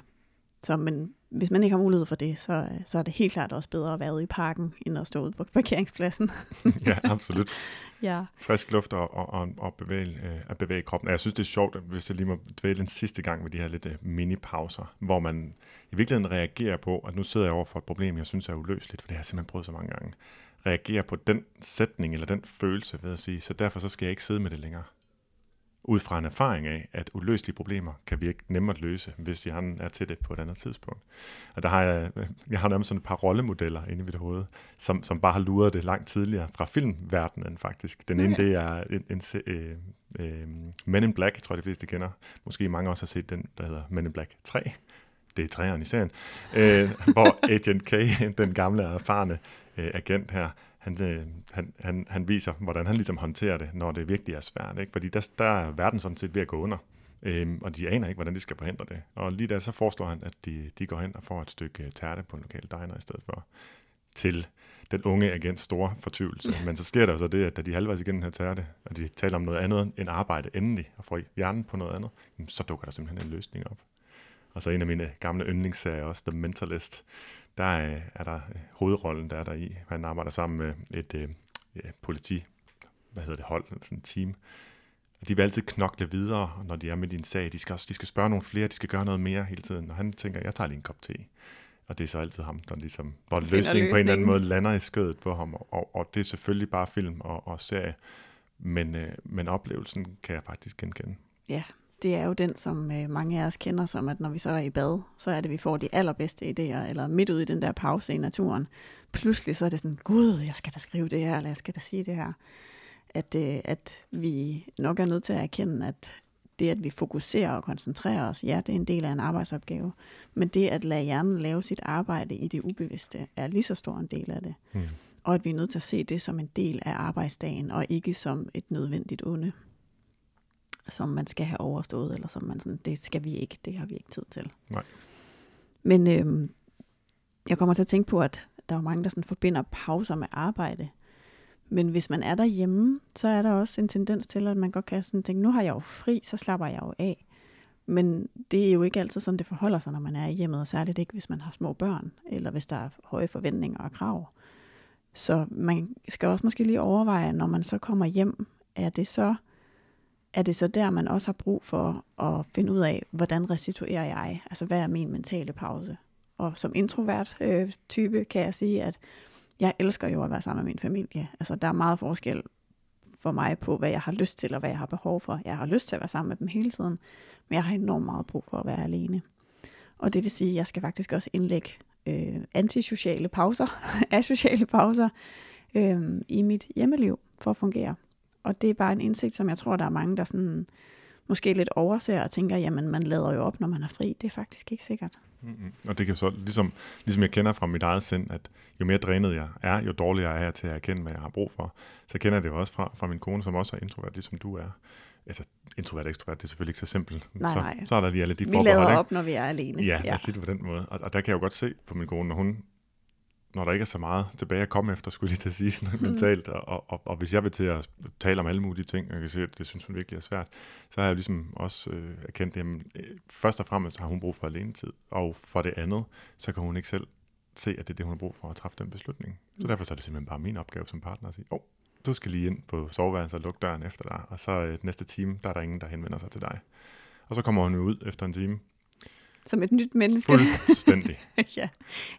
Så, men hvis man ikke har mulighed for det, så, så er det helt klart også bedre at være ude i parken, end at stå ude på parkeringspladsen. ja, absolut. ja. frisk luft og, og, og, bevæge, øh, at bevæge kroppen. Og jeg synes, det er sjovt, at hvis jeg lige må dvæle en sidste gang med de her lidt øh, mini-pauser, hvor man i virkeligheden reagerer på, at nu sidder jeg over for et problem, jeg synes er uløseligt, for det har jeg simpelthen prøvet så mange gange. Reagerer på den sætning eller den følelse ved at sige, så derfor så skal jeg ikke sidde med det længere. Ud fra en erfaring af, at uløselige problemer kan virke nemmere at løse, hvis hjernen er til det på et andet tidspunkt. Og der har jeg, jeg har nærmest sådan et par rollemodeller inde i mit hoved, som, som bare har luret det langt tidligere fra filmverdenen faktisk. Den ene, Okay. det er en, en, øh, øh, Men in Black, tror jeg de fleste kender. Måske mange også har set den, der hedder Men in Black 3. Det er træeren i serien. Øh, hvor Agent K, den gamle erfarne øh, agent her, han, øh, han, han, han viser, hvordan han ligesom håndterer det, når det virkelig er svært. Ikke? Fordi der, der er verden sådan set ved at gå under. Øhm, og de aner ikke, hvordan de skal forhindre det. Og lige der så foreslår han, at de, de går hen og får et stykke øh, tærte på en lokal diner i stedet for til den unge agents store fortvivlelse. Men så sker der så det, at da de er halvvejs igennem den her tærte, og de taler om noget andet end arbejde endelig, og får hjernen på noget andet, så dukker der simpelthen en løsning op. Og så en af mine gamle yndlingsserier også, The Mentalist, der er, er der øh, hovedrollen, der er der i. Han arbejder sammen med et øh, ja, politi, hvad hedder det, hold, sådan et team. Og de vil altid knokle videre, når de er med din sag. De skal, også, de skal spørge nogle flere, de skal gøre noget mere hele tiden. Og han tænker, jeg tager lige en kop te. Og det er så altid ham, der ligesom, hvor Finder løsningen på en eller anden løsningen. måde lander i skødet på ham. Og, og det er selvfølgelig bare film og, og serie. Men, øh, men oplevelsen kan jeg faktisk genkende. Ja, det er jo den, som øh, mange af os kender som, at når vi så er i bad, så er det, vi får de allerbedste idéer, eller midt ud i den der pause i naturen. Pludselig så er det sådan, gud, jeg skal da skrive det her, eller jeg skal da sige det her. At, øh, at vi nok er nødt til at erkende, at det, at vi fokuserer og koncentrerer os, ja, det er en del af en arbejdsopgave. Men det at lade hjernen lave sit arbejde i det ubevidste, er lige så stor en del af det. Mm. Og at vi er nødt til at se det som en del af arbejdsdagen, og ikke som et nødvendigt onde som man skal have overstået, eller som man sådan, det skal vi ikke, det har vi ikke tid til. Nej. Men øhm, jeg kommer til at tænke på, at der er mange, der sådan forbinder pauser med arbejde. Men hvis man er derhjemme, så er der også en tendens til, at man godt kan sådan tænke, nu har jeg jo fri, så slapper jeg jo af. Men det er jo ikke altid sådan, det forholder sig, når man er i hjemmet, og særligt ikke, hvis man har små børn, eller hvis der er høje forventninger og krav. Så man skal også måske lige overveje, når man så kommer hjem, er det så er det så der, man også har brug for at finde ud af, hvordan restituerer jeg? Altså, hvad er min mentale pause? Og som introvert øh, type kan jeg sige, at jeg elsker jo at være sammen med min familie. Altså, der er meget forskel for mig på, hvad jeg har lyst til, og hvad jeg har behov for. Jeg har lyst til at være sammen med dem hele tiden, men jeg har enormt meget brug for at være alene. Og det vil sige, at jeg skal faktisk også indlægge øh, antisociale pauser, asociale pauser, øh, i mit hjemmeliv for at fungere. Og det er bare en indsigt, som jeg tror, der er mange, der sådan, måske lidt overser og tænker, jamen man lader jo op, når man er fri. Det er faktisk ikke sikkert. Mm-hmm. Og det kan så, ligesom, ligesom jeg kender fra mit eget sind, at jo mere drænet jeg er, jo dårligere er jeg til at erkende, hvad jeg har brug for. Så kender jeg det jo også fra, fra min kone, som også er introvert, ligesom du er. Altså, introvert og ekstrovert, det er selvfølgelig ikke så simpelt. Nej, så, nej. så er der lige alle de Vi forbehold, lader ikke? op, når vi er alene. Ja, lad os sige det på den måde. Og, og der kan jeg jo godt se på min kone, når hun når der ikke er så meget tilbage at komme efter, skulle jeg lige til at sige sådan Mm. mentalt, og, og, og hvis jeg vil til at tale om alle mulige ting, og jeg kan se, at det synes hun virkelig er svært, så har jeg ligesom også øh, erkendt, at øh, først og fremmest har hun brug for alenetid, og for det andet, så kan hun ikke selv se, at det er det, hun har brug for at træffe den beslutning. Så Mm. derfor så er det simpelthen bare min opgave som partner at sige, åh, oh, du skal lige ind på soveværelset og lukke døren efter dig, og så øh, næste time, der er der ingen, der henvender sig til dig. Og så kommer hun ud efter en time, Som et nyt menneske. fuldstændig. ja,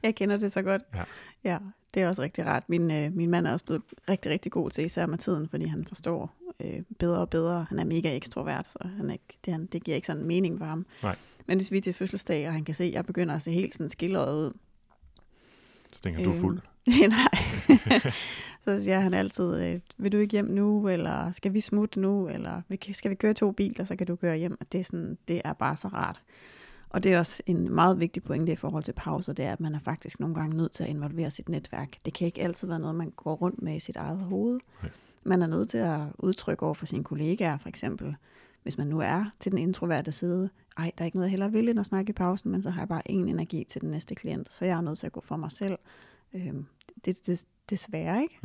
jeg kender det så godt. Ja. ja det er også rigtig rart. Min, øh, min mand er også blevet rigtig, rigtig god til, især med tiden, fordi han forstår øh, bedre og bedre. Han er mega ekstrovert, så han er ikke, det, han, det giver ikke sådan mening for ham. Nej. Men hvis vi er til fødselsdag, og han kan se, at jeg begynder at se helt sådan skildret ud, Så tænker du er fuld. Nej. så siger han altid, øh, vil du ikke hjem nu, eller skal vi smutte nu, eller skal vi køre to biler, så kan du køre hjem. Og det er, sådan, det er bare så rart. Og det er også en meget vigtig pointe i forhold til pauser, det er, at man er faktisk nogle gange nødt til at involvere sit netværk. Det kan ikke altid være noget, man går rundt med i sit eget hoved. Nej. Man er nødt til at udtrykke over for sine kollegaer, for eksempel, hvis man nu er til den introverte side, ej, der er ikke noget, jeg hellere vil end at snakke i pausen, men så har jeg bare ingen energi til den næste klient, så jeg er nødt til at gå for mig selv. Øhm, det, det, desværre, ikke?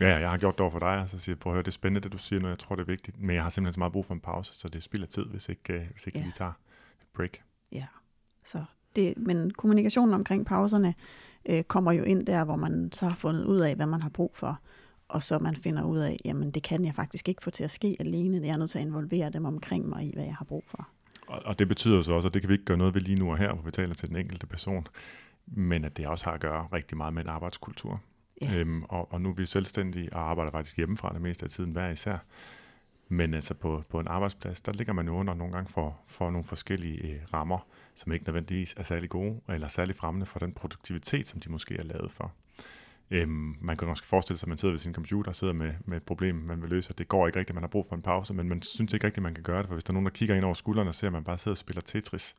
Ja, jeg har gjort det over for dig, og så siger jeg, prøv at høre, det er spændende, det du siger nu, jeg tror, det er vigtigt, men jeg har simpelthen så meget brug for en pause, så det spilder tid, hvis ikke, øh, hvis ikke Ja. vi tager et break. Ja, så det, men kommunikationen omkring pauserne øh, kommer jo ind der, hvor man så har fundet ud af, hvad man har brug for, og så man finder ud af, jamen det kan jeg faktisk ikke få til at ske alene, jeg er nødt til at involvere dem omkring mig i, hvad jeg har brug for. Og, og det betyder så også, at det kan vi ikke gøre noget ved lige nu og her, hvor vi taler til den enkelte person, men at det også har at gøre rigtig meget med en arbejdskultur. Ja. Øhm, og, og nu er vi selvstændige og arbejder faktisk hjemmefra det meste af tiden hver især. Men altså på, på en arbejdsplads, der ligger man jo under nogle gange for, for nogle forskellige øh, rammer, som ikke nødvendigvis er særlig gode, eller særlig fremmende for den produktivitet, som de måske er lavet for. Øhm, man kan måske forestille sig, at man sidder ved sin computer og sidder med, med et problem, man vil løse, og det går ikke rigtigt, man har brug for en pause, men man synes ikke rigtigt, man kan gøre det, for hvis der er nogen, der kigger ind over skuldrene og ser, at man bare sidder og spiller Tetris,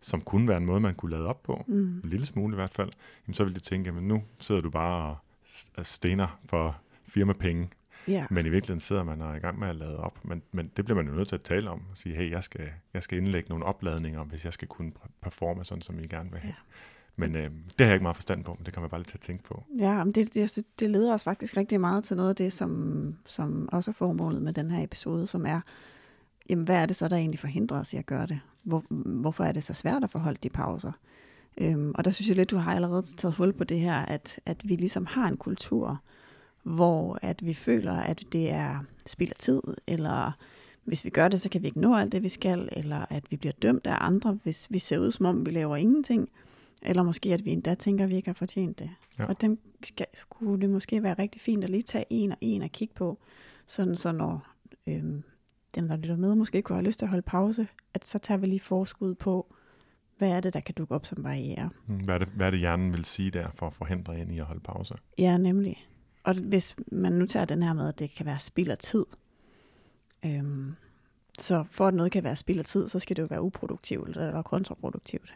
som kunne være en måde, man kunne lade op på, Mm. en lille smule i hvert fald, jamen så vil de tænke, at nu sidder du bare og stener for firmapenge, Ja. men i virkeligheden sidder man og er i gang med at lade op. Men, men det bliver man jo nødt til at tale om. Og sige, hey, jeg skal, jeg skal indlægge nogle opladninger, hvis jeg skal kunne performe sådan, som I gerne vil have. Ja. Men øh, det har jeg ikke meget forstand på, men det kan man bare lidt til at tænke på. Ja, men det, det, det leder os faktisk rigtig meget til noget af det, som, som også er formålet med den her episode, som er, jamen, hvad er det så, der egentlig forhindrer os i at gøre det? Hvor, hvorfor er det så svært at forholde de pauser? Øhm, og der synes jeg lidt, du har allerede taget hul på det her, at, at vi ligesom har en kultur, hvor at vi føler, at det er spild af tid, eller hvis vi gør det, så kan vi ikke nå alt det, vi skal, eller at vi bliver dømt af andre, hvis vi ser ud som om, vi laver ingenting, eller måske at vi endda tænker, at vi ikke har fortjent det. Ja. Og dem skal, kunne det måske være rigtig fint at lige tage en og en og kigge på, sådan så når øhm, dem, der lytter med, måske kunne have lyst til at holde pause, at så tager vi lige forskud på, hvad er det, der kan dukke op som barriere. Mm, hvad er det, hvad er det hjernen vil sige der for at forhindre en i at holde pause? Ja, nemlig. Og hvis man nu tager den her med, at det kan være spild af tid, øhm, så for at noget kan være spild af tid, så skal det jo være uproduktivt eller kontraproduktivt.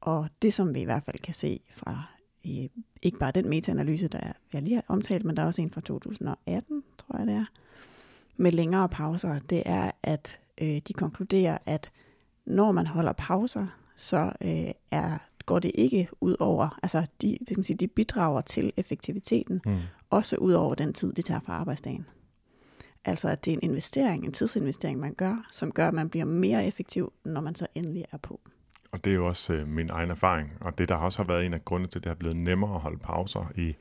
Og det, som vi i hvert fald kan se fra i, ikke bare den metaanalyse, der jeg lige har omtalt, men der er også en fra 2018, tror jeg det er, med længere pauser, det er, at øh, de konkluderer, at når man holder pauser, så øh, er, går det ikke ud over, altså de, vil man sige, de bidrager til effektiviteten, mm. også ud over den tid, det tager fra arbejdsdagen. Altså at det er en investering, en tidsinvestering, man gør, som gør, at man bliver mere effektiv, når man så endelig er på. Og det er jo også øh, min egen erfaring, og det der også har været en af grundene til, at det er blevet nemmere at holde pauser i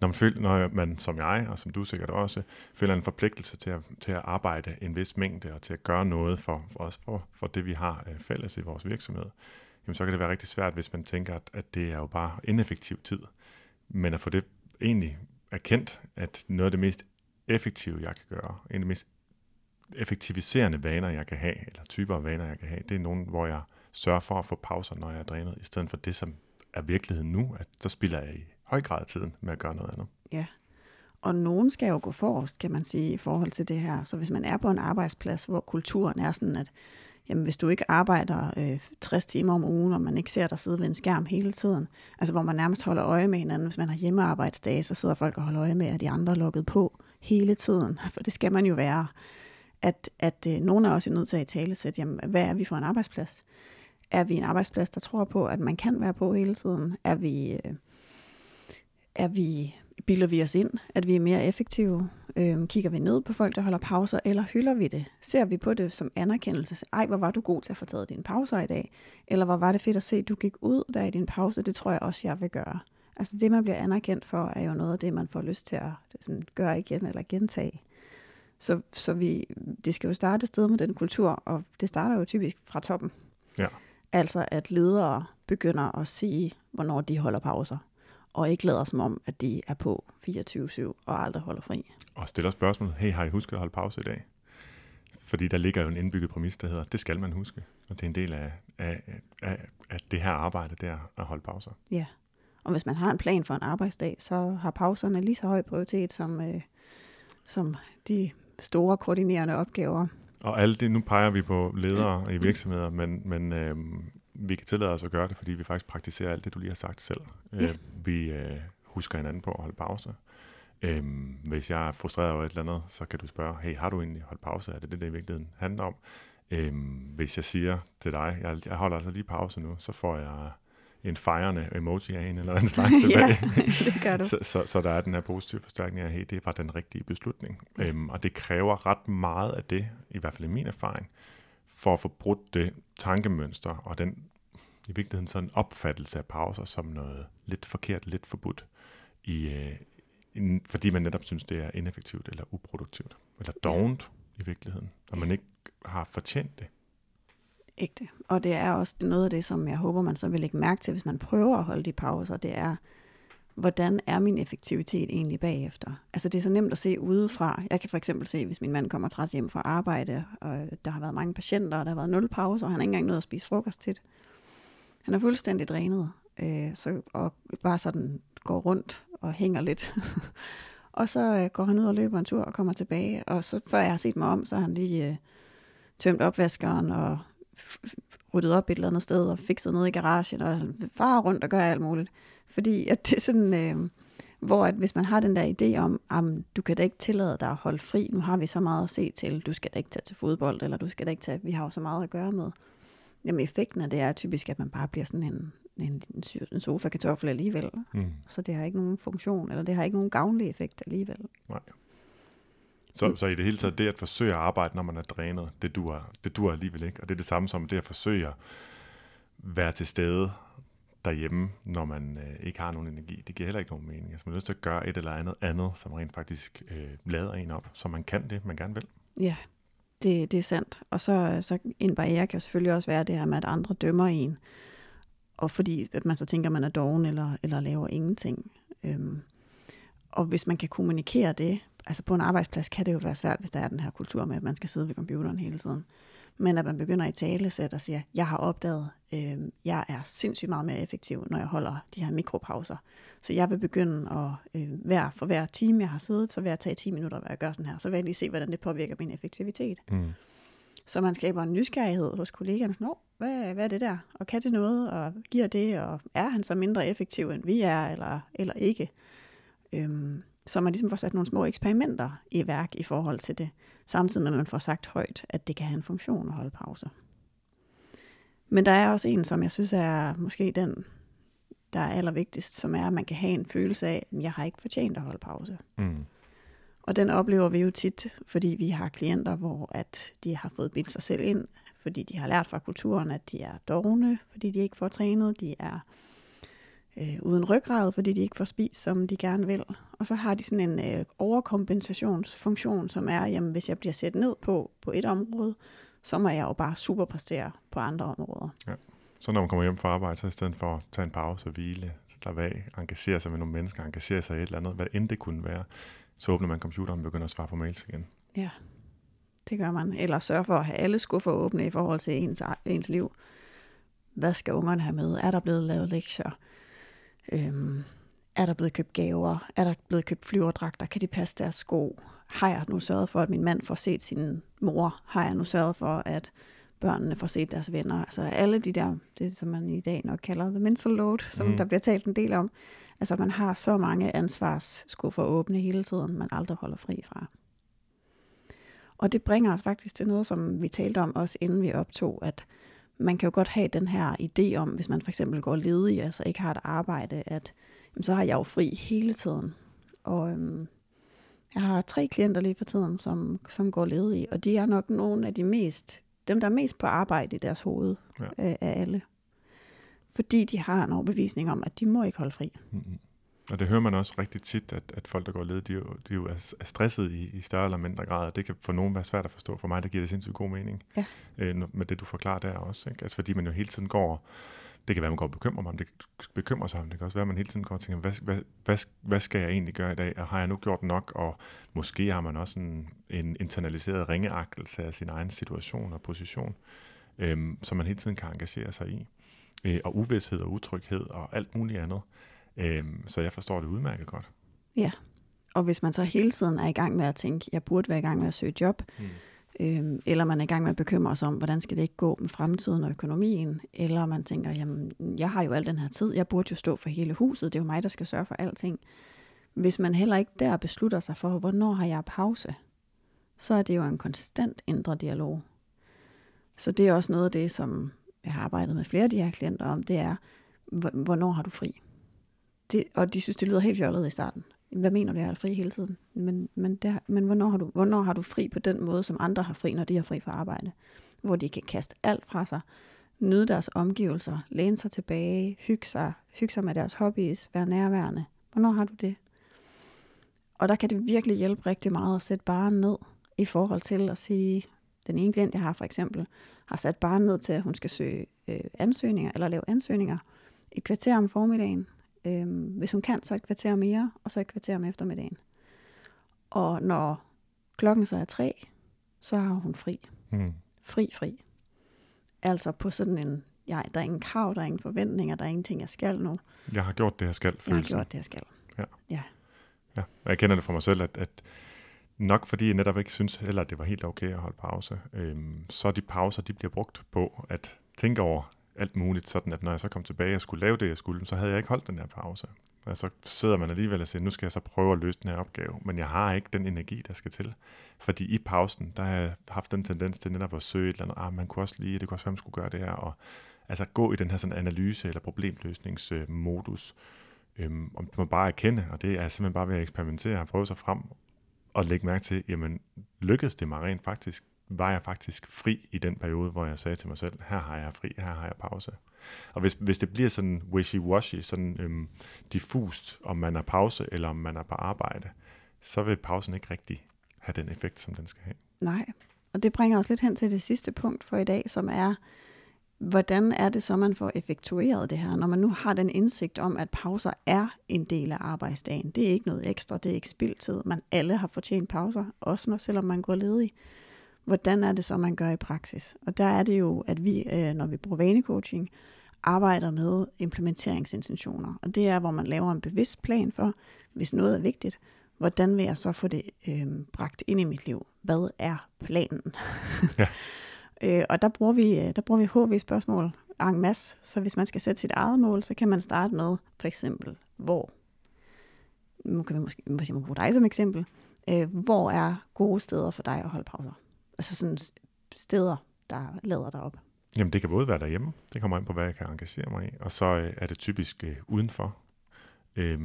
når man, føler, når man som jeg, og som du sikkert også, føler en forpligtelse til at, til at arbejde en vis mængde, og til at gøre noget for, for os for, for det, vi har øh, fælles i vores virksomhed, jamen så kan det være rigtig svært, hvis man tænker, at, at det er jo bare ineffektiv tid. Men at få det egentlig erkendt, at noget af det mest effektive, jeg kan gøre, en af de mest effektiviserende vaner, jeg kan have, eller typer af vaner, jeg kan have, det er nogen, hvor jeg sørger for at få pauser, når jeg er drænet, i stedet for det, som er virkeligheden nu, at så spiller jeg i høj grad tiden med at gøre noget andet. Ja, og nogen skal jo gå forrest, kan man sige, i forhold til det her. Så hvis man er på en arbejdsplads, hvor kulturen er sådan, at jamen, hvis du ikke arbejder øh, 60 timer om ugen, og man ikke ser dig sidde ved en skærm hele tiden, altså hvor man nærmest holder øje med hinanden, hvis man har hjemmearbejdsdage, så sidder folk og holder øje med, at de andre er lukket på hele tiden, for det skal man jo være. At, at øh, nogen er også nødt til at i tale sætte, jamen, hvad er vi for en arbejdsplads? Er vi en arbejdsplads, der tror på, at man kan være på hele tiden? Er vi, øh, er vi bilder vi os ind, at vi er mere effektive? Øhm, kigger vi ned på folk, der holder pauser, eller hylder vi det? Ser vi på det som anerkendelse? Ej, hvor var du god til at få taget dine pauser i dag? Eller hvor var det fedt at se, at du gik ud der i din pause? Det tror jeg også, jeg vil gøre. Altså det, man bliver anerkendt for, er jo noget af det, man får lyst til at sådan, gøre igen eller gentage. Så, så vi, det skal jo starte et sted med den kultur, og det starter jo typisk fra toppen. Ja. Altså at ledere begynder at sige, hvornår de holder pauser, og ikke lader som om, at de er på 24-7 og aldrig holder fri. Og stiller spørgsmålet, hey, har I husket at holde pause i dag? Fordi der ligger jo en indbygget præmis, der hedder, det skal man huske. Og det er en del af, af, af, af det her arbejde, der at holde pauser. Ja, og hvis man har en plan for en arbejdsdag, så har pauserne lige så høj prioritet som, øh, som de store koordinerende opgaver. Og alt det, nu peger vi på ledere i virksomheder, men, men øh, vi kan tillade os at gøre det, fordi vi faktisk praktiserer alt det, du lige har sagt selv. Ja. Øh, vi øh, husker hinanden på at holde pause. Øh, hvis jeg er frustreret over et eller andet, så kan du spørge, hey, har du egentlig holdt pause? Er det det, det i virkeligheden handler om? Øh, hvis jeg siger til dig, jeg, jeg holder altså lige pause nu, så får jeg en fejrende emoji af en eller anden slags tilbage. ja, det gør du. så, så, så der er den her positive forstærkning af, hey, det var den rigtige beslutning. Øhm, og det kræver ret meget af det, i hvert fald i min erfaring, for at få brudt det tankemønster og den i virkeligheden sådan opfattelse af pauser som noget lidt forkert, lidt forbudt, i, øh, in, fordi man netop synes, det er ineffektivt eller uproduktivt, eller dovent i virkeligheden, og man ikke har fortjent det. Ægte. Og det er også noget af det, som jeg håber, man så vil lægge mærke til, hvis man prøver at holde de pauser, det er, hvordan er min effektivitet egentlig bagefter? Altså det er så nemt at se udefra. Jeg kan for eksempel se, hvis min mand kommer træt hjem fra arbejde, og der har været mange patienter, og der har været nul pause, og han har ikke engang nået at spise frokost tit. Han er fuldstændig drænet, øh, så, og bare sådan går rundt og hænger lidt. og så øh, går han ud og løber en tur og kommer tilbage, og så før jeg har set mig om, så har han lige øh, tømt opvaskeren og ryddet op et eller andet sted og fikset noget i garagen og farer rundt og gør alt muligt. Fordi at det er sådan, øh, hvor at hvis man har den der idé om, at du kan da ikke tillade dig at holde fri, nu har vi så meget at se til, du skal da ikke tage til fodbold, eller du skal da ikke tage, vi har jo så meget at gøre med. Jamen effekten af det er typisk, at man bare bliver sådan en, en, en sofa-kartoffel alligevel. Mm. Så det har ikke nogen funktion, eller det har ikke nogen gavnlig effekt alligevel. Nej. Så, så i det hele taget, det at forsøge at arbejde, når man er drænet, det dur, det dur alligevel ikke. Og det er det samme som det at forsøge at være til stede derhjemme, når man øh, ikke har nogen energi. Det giver heller ikke nogen mening. Altså man er nødt til at gøre et eller andet andet, som rent faktisk øh, lader en op, så man kan det, man gerne vil. Ja, det, det er sandt. Og så, så en barriere kan jo selvfølgelig også være det her med, at andre dømmer en. Og fordi at man så tænker, at man er doven eller, eller laver ingenting. Øhm, og hvis man kan kommunikere det, altså på en arbejdsplads kan det jo være svært, hvis der er den her kultur med, at man skal sidde ved computeren hele tiden. Men at man begynder i tale sæt og siger, jeg har opdaget, øh, jeg er sindssygt meget mere effektiv, når jeg holder de her mikropauser. Så jeg vil begynde at øh, hver, for hver time, jeg har siddet, så vil jeg tage 10 minutter, hvad jeg gør sådan her. Så vil jeg lige se, hvordan det påvirker min effektivitet. Mm. Så man skaber en nysgerrighed hos kollegaerne. Sådan, hvad, hvad er det der? Og kan det noget? Og giver det? Og er han så mindre effektiv, end vi er, eller, eller ikke? Øhm, så man ligesom får sat nogle små eksperimenter i værk i forhold til det, samtidig med at man får sagt højt, at det kan have en funktion at holde pauser. Men der er også en, som jeg synes er måske den, der er allervigtigst, som er, at man kan have en følelse af, at jeg har ikke fortjent at holde pause. Mm. Og den oplever vi jo tit, fordi vi har klienter, hvor at de har fået bildt sig selv ind, fordi de har lært fra kulturen, at de er dogne, fordi de ikke får trænet, de er øh, uden ryggrad, fordi de ikke får spist, som de gerne vil. Og så har de sådan en øh, overkompensationsfunktion, som er, jamen hvis jeg bliver sat ned på, på et område, så må jeg jo bare superpræstere på andre områder. Ja. Så når man kommer hjem fra arbejde, så i stedet for at tage en pause og hvile, lade være, engagere sig med nogle mennesker, engagere sig i et eller andet, hvad end det kunne være, så åbner man computeren og begynder at svare på mails igen. Ja, det gør man. Eller sørge for at have alle skuffer åbne i forhold til ens, ens liv. Hvad skal ungerne have med? Er der blevet lavet lektier? Øhm, er der blevet købt gaver? Er der blevet købt flyverdragter? Kan de passe deres sko? Har jeg nu sørget for, at min mand får set sin mor? Har jeg nu sørget for, at børnene får set deres venner? Altså alle de der, det som man i dag nok kalder the mental load, som mm. der bliver talt en del om. Altså man har så mange ansvarsskuffer åbne hele tiden, man aldrig holder fri fra. Og det bringer os faktisk til noget, som vi talte om også inden vi optog, at man kan jo godt have den her idé om, hvis man for eksempel går ledig, altså ikke har et arbejde, at jamen, så har jeg jo fri hele tiden. Og øhm, jeg har tre klienter lige for tiden, som, som går ledige, og de er nok nogle af de mest, dem der er mest på arbejde i deres hoved ja. af, af alle. Fordi de har en overbevisning om, at de må ikke holde fri. Mm-hmm. Og det hører man også rigtig tit, at, at folk, der går led, de, jo, de jo er, er stresset i, i større eller mindre grad, og det kan for nogen være svært at forstå. For mig, der giver det sindssygt god mening, ja. øh, med det, du forklarer der også. Ikke? Altså fordi man jo hele tiden går, det kan være, man går og bekymrer mig om, det bekymrer sig om, det kan også være, at man hele tiden går og tænker, hvad, hvad, hvad, hvad skal jeg egentlig gøre i dag, og har jeg nu gjort nok, og måske har man også en, en internaliseret ringeagtelse af sin egen situation og position, øh, som man hele tiden kan engagere sig i øh, og uvidshed og utryghed og alt muligt andet. Øhm, så jeg forstår det udmærket godt. Ja, og hvis man så hele tiden er i gang med at tænke, jeg burde være i gang med at søge job, mm. øhm, eller man er i gang med at bekymre sig om, hvordan skal det ikke gå med fremtiden og økonomien, eller man tænker, jamen, jeg har jo al den her tid, jeg burde jo stå for hele huset, det er jo mig, der skal sørge for alting. Hvis man heller ikke der beslutter sig for, hvornår har jeg pause, så er det jo en konstant indre dialog. Så det er også noget af det, som jeg har arbejdet med flere af de her klienter om, det er, hvornår har du fri? Det, og de synes, det lyder helt fjollet i starten. Hvad mener du, jeg er fri hele tiden? Men, men, der, men hvornår, har du, hvornår har du fri på den måde, som andre har fri, når de har fri fra arbejde? Hvor de kan kaste alt fra sig, nyde deres omgivelser, læne sig tilbage, hygge sig, hygge sig med deres hobbies, være nærværende. Hvornår har du det? Og der kan det virkelig hjælpe rigtig meget at sætte barnet ned i forhold til at sige, den ene klient, jeg har for eksempel, har sat barnet ned til, at hun skal søge øh, ansøgninger, eller lave ansøgninger et kvarter om formiddagen. Øh, hvis hun kan, så et kvarter mere, og så et kvarter om eftermiddagen. Og når klokken så er tre, så har hun fri. Mm. Fri, fri. Altså på sådan en, ja, der er ingen krav, der er ingen forventninger, der er ingenting, jeg skal nu. Jeg har gjort det, jeg skal. Jeg har gjort det, jeg skal. Ja. ja. ja. Og jeg kender det for mig selv, at, at Nok fordi jeg netop ikke synes heller, at det var helt okay at holde pause. Øhm, så de pauser, de bliver brugt på at tænke over alt muligt, sådan at når jeg så kom tilbage og skulle lave det, jeg skulle, så havde jeg ikke holdt den her pause. Og så sidder man alligevel og siger, nu skal jeg så prøve at løse den her opgave, men jeg har ikke den energi, der skal til. Fordi i pausen, der har jeg haft den tendens til netop at søge et eller andet, ah, man kunne også lige, det kunne også være, man skulle gøre det her, og altså gå i den her sådan analyse- eller problemløsningsmodus. Øhm, og man bare erkende, og det er simpelthen bare ved at eksperimentere og prøve sig frem, og lægge mærke til, jamen lykkedes det mig rent faktisk? Var jeg faktisk fri i den periode, hvor jeg sagde til mig selv, her har jeg fri, her har jeg pause. Og hvis, hvis det bliver sådan wishy-washy, sådan øhm, diffust, om man er pause eller om man er på arbejde, så vil pausen ikke rigtig have den effekt, som den skal have. Nej, og det bringer os lidt hen til det sidste punkt for i dag, som er, hvordan er det så, man får effektueret det her, når man nu har den indsigt om, at pauser er en del af arbejdsdagen. Det er ikke noget ekstra, det er ikke spildtid. Man alle har fortjent pauser, også når, selvom man går ledig. Hvordan er det så, man gør i praksis? Og der er det jo, at vi, øh, når vi bruger vanecoaching, arbejder med implementeringsintentioner. Og det er, hvor man laver en bevidst plan for, hvis noget er vigtigt, hvordan vil jeg så få det øh, bragt ind i mit liv? Hvad er planen? Ja. øh, og der bruger vi, øh, der bruger vi HV-spørgsmål en masse, så hvis man skal sætte sit eget mål, så kan man starte med for eksempel, hvor? Nu kan vi måske hvis jeg må bruge dig som eksempel. Øh, hvor er gode steder for dig at holde pauser? Altså sådan steder, der lader dig op. Jamen det kan både være derhjemme, det kommer ind på, hvad jeg kan engagere mig i, og så øh, er det typisk øh, udenfor, øh,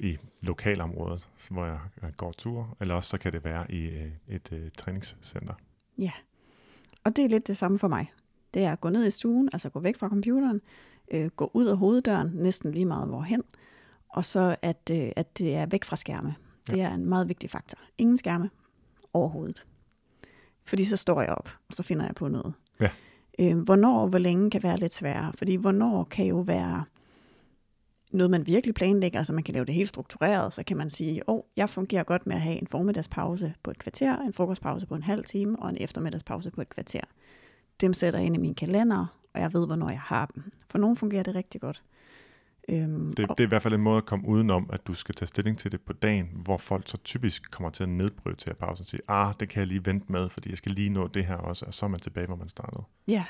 i lokalområdet, hvor jeg går tur, eller også så kan det være i øh, et øh, træningscenter. Ja, og det er lidt det samme for mig. Det er at gå ned i stuen, altså gå væk fra computeren, øh, gå ud af hoveddøren, næsten lige meget hvorhen, og så at, øh, at det er væk fra skærme. Det ja. er en meget vigtig faktor. Ingen skærme overhovedet. Fordi så står jeg op, og så finder jeg på noget. Ja. Øh, hvornår og hvor længe kan være lidt sværere. Fordi hvornår kan jo være noget, man virkelig planlægger, altså man kan lave det helt struktureret, så kan man sige, åh, oh, jeg fungerer godt med at have en formiddagspause på et kvarter, en frokostpause på en halv time og en eftermiddagspause på et kvarter. Dem sætter jeg ind i min kalender, og jeg ved, hvornår jeg har dem. For nogen fungerer det rigtig godt. Øhm, det, det er i hvert fald en måde at komme udenom, at du skal tage stilling til det på dagen, hvor folk så typisk kommer til at nedprioritere pausen og sige, ah, det kan jeg lige vente med, fordi jeg skal lige nå det her også, og så er man tilbage, hvor man startede. Ja,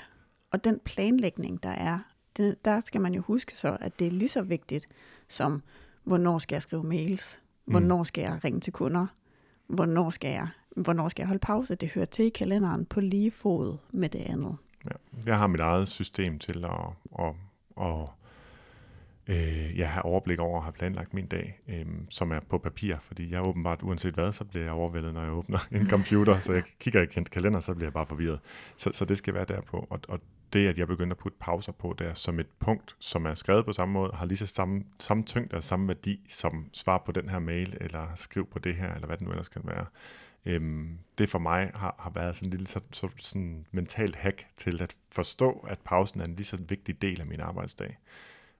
og den planlægning, der er, det, der skal man jo huske så, at det er lige så vigtigt som, hvornår skal jeg skrive mails, hvornår skal jeg ringe til kunder, hvornår skal jeg, hvornår skal jeg holde pause. Det hører til i kalenderen på lige fod med det andet. Ja, jeg har mit eget system til at, at, at øh, jeg har overblik over og har planlagt min dag, øh, som er på papir, fordi jeg åbenbart, uanset hvad, så bliver jeg overvældet, når jeg åbner en computer, så jeg kigger i kalender, så bliver jeg bare forvirret. Så, så det skal være derpå, og, og det, at jeg begynder at putte pauser på der som et punkt, som er skrevet på samme måde, har lige så samme, samme tyngde og samme værdi som svar på den her mail, eller skriv på det her, eller hvad det nu ellers kan være. Øhm, det for mig har, har været sådan en lille så, så, sådan mentalt hack til at forstå, at pausen er en lige så vigtig del af min arbejdsdag.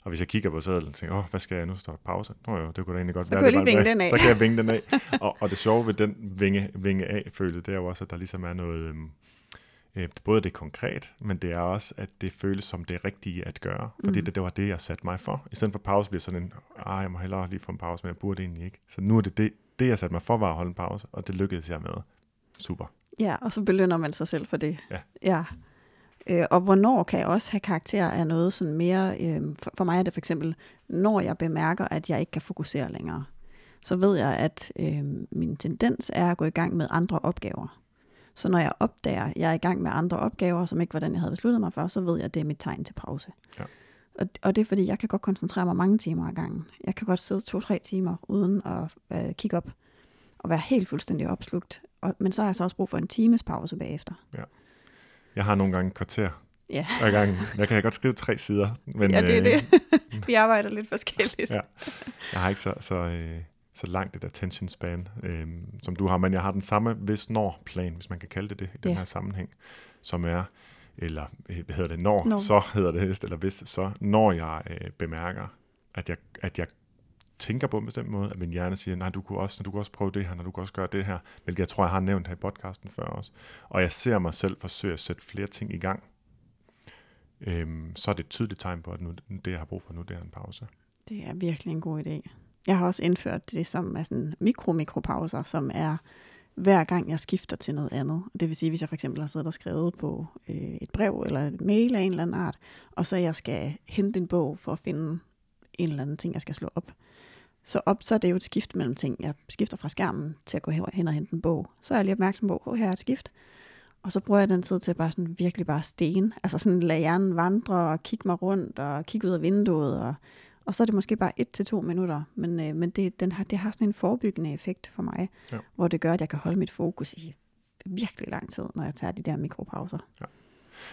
Og hvis jeg kigger på sædlen og tænker, åh, hvad skal jeg nu? Står pause? Nå jo, det kunne da egentlig godt så være. Så, kan den af. så kan jeg vinge den af. og, og det sjove ved den vinge, vinge af følelse, det er jo også, at der ligesom er noget, øhm, øh, både det konkret, men det er også, at det føles som det rigtige at gøre. Fordi mm. det, det var det, jeg satte mig for. I stedet for pause bliver sådan en, ah, jeg må hellere lige få en pause, men jeg burde egentlig ikke. Så nu er det det, det jeg satte mig for, var at holde en pause, og det lykkedes jeg med. Super. Ja, og så belønner man sig selv for det. Ja. ja. Øh, og hvornår kan jeg også have karakter af noget sådan mere, øh, for, for mig er det for eksempel, når jeg bemærker, at jeg ikke kan fokusere længere, så ved jeg, at øh, min tendens er at gå i gang med andre opgaver. Så når jeg opdager, at jeg er i gang med andre opgaver, som ikke var den, jeg havde besluttet mig for, så ved jeg, at det er mit tegn til pause. Ja. Og, og det er fordi, jeg kan godt koncentrere mig mange timer ad gangen. Jeg kan godt sidde to-tre timer uden at øh, kigge op og være helt fuldstændig opslugt. Og, men så har jeg så også brug for en times pause bagefter. Ja. Jeg har nogle gange kvarter ja. hver gang. Jeg kan godt skrive tre sider. Men, ja, det er det. Øh, Vi arbejder lidt forskelligt. ja. Jeg har ikke så, så, øh, så langt et attention span, øh, som du har, men jeg har den samme hvis-når-plan, hvis man kan kalde det det, i den ja. her sammenhæng, som er, eller øh, hvad hedder det, når, når. så hedder det eller hvis, så når jeg øh, bemærker, at jeg, at jeg tænker på en bestemt måde, at min hjerne siger, nej, du kunne også, du kunne også prøve det her, når du kunne også gøre det her, hvilket jeg tror, jeg har nævnt her i podcasten før også. Og jeg ser mig selv forsøge at sætte flere ting i gang. Øhm, så er det et tydeligt tegn på, at nu, det, jeg har brug for nu, det er en pause. Det er virkelig en god idé. Jeg har også indført det, som er sådan mikro-mikropauser, som er hver gang jeg skifter til noget andet. Det vil sige, hvis jeg for eksempel har siddet og skrevet på øh, et brev eller et mail af en eller anden art, og så jeg skal hente en bog for at finde en eller anden ting, jeg skal slå op, så, op, så er det jo et skift mellem ting. Jeg skifter fra skærmen til at gå hen og hente en bog. Så er jeg lige opmærksom på, at her er et skift. Og så bruger jeg den tid til bare sådan virkelig bare sten. Altså sådan lade hjernen vandre og kigge mig rundt og kigge ud af vinduet. Og, og så er det måske bare et til to minutter. Men, øh, men det, den har, det har sådan en forebyggende effekt for mig, ja. hvor det gør, at jeg kan holde mit fokus i virkelig lang tid, når jeg tager de der mikropauser. Ja.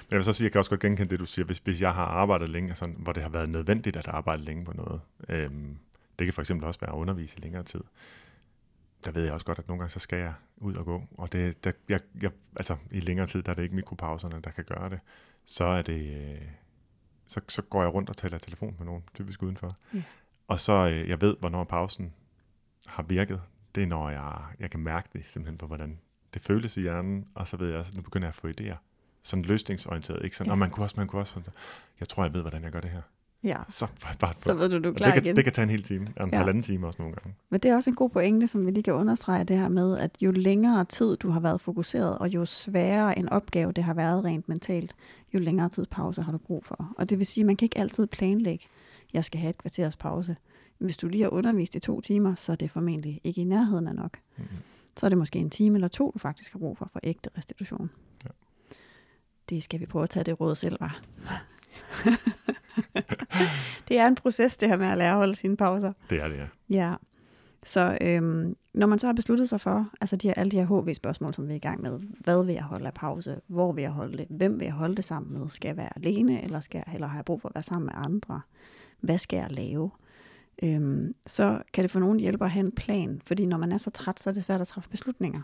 Men jeg vil så sige, jeg kan også godt genkende det, du siger, hvis, hvis jeg har arbejdet længe, sådan, hvor det har været nødvendigt at arbejde længe på noget, øhm, det kan for eksempel også være at undervise i længere tid. der ved jeg også godt, at nogle gange så skal jeg ud og gå. Og det, der, jeg, jeg, altså, i længere tid, der er det ikke mikropauserne, der kan gøre det. Så er det, øh, så, så går jeg rundt og taler telefon med nogen, typisk udenfor. Ja. Og så, øh, jeg ved, hvornår pausen har virket. Det er, når jeg, jeg kan mærke det, simpelthen på, hvordan det føles i hjernen. Og så ved jeg også, at nu begynder jeg at få idéer. Sådan løsningsorienteret, ikke sådan, Ja. og man kunne også, man kunne også, jeg tror, jeg ved, hvordan jeg gør det her. Ja, Så bare, så ved du, du er klar det, kan, igen. det kan tage en hel time, en Ja. halvanden time også nogle gange. Men det er også en god pointe, som vi lige kan understrege, det her med, at jo længere tid du har været fokuseret, og jo sværere en opgave det har været rent mentalt, jo længere tids pause har du brug for. Og det vil sige, at man kan ikke altid planlægge, jeg skal have et kvarters pause. Hvis du lige har undervist i to timer, så er det formentlig ikke i nærheden af nok. Mhm. Så er det måske en time eller to, du faktisk har brug for, for ægte restitution. Ja. Det skal vi prøve at tage det råd selv, var. det er en proces, det her med at lære at holde sine pauser. Det er det, ja. Ja, så øhm, når man så har besluttet sig for, altså de her, alle de her HV-spørgsmål, som vi er i gang med, hvad vil jeg holde af pause, hvor vil jeg holde det, hvem vil jeg holde det sammen med, skal jeg være alene, eller skal jeg hellere have brug for at være sammen med andre, hvad skal jeg lave, øhm, så kan det for nogen hjælpe at have en plan, fordi når man er så træt, så er det svært at træffe beslutninger.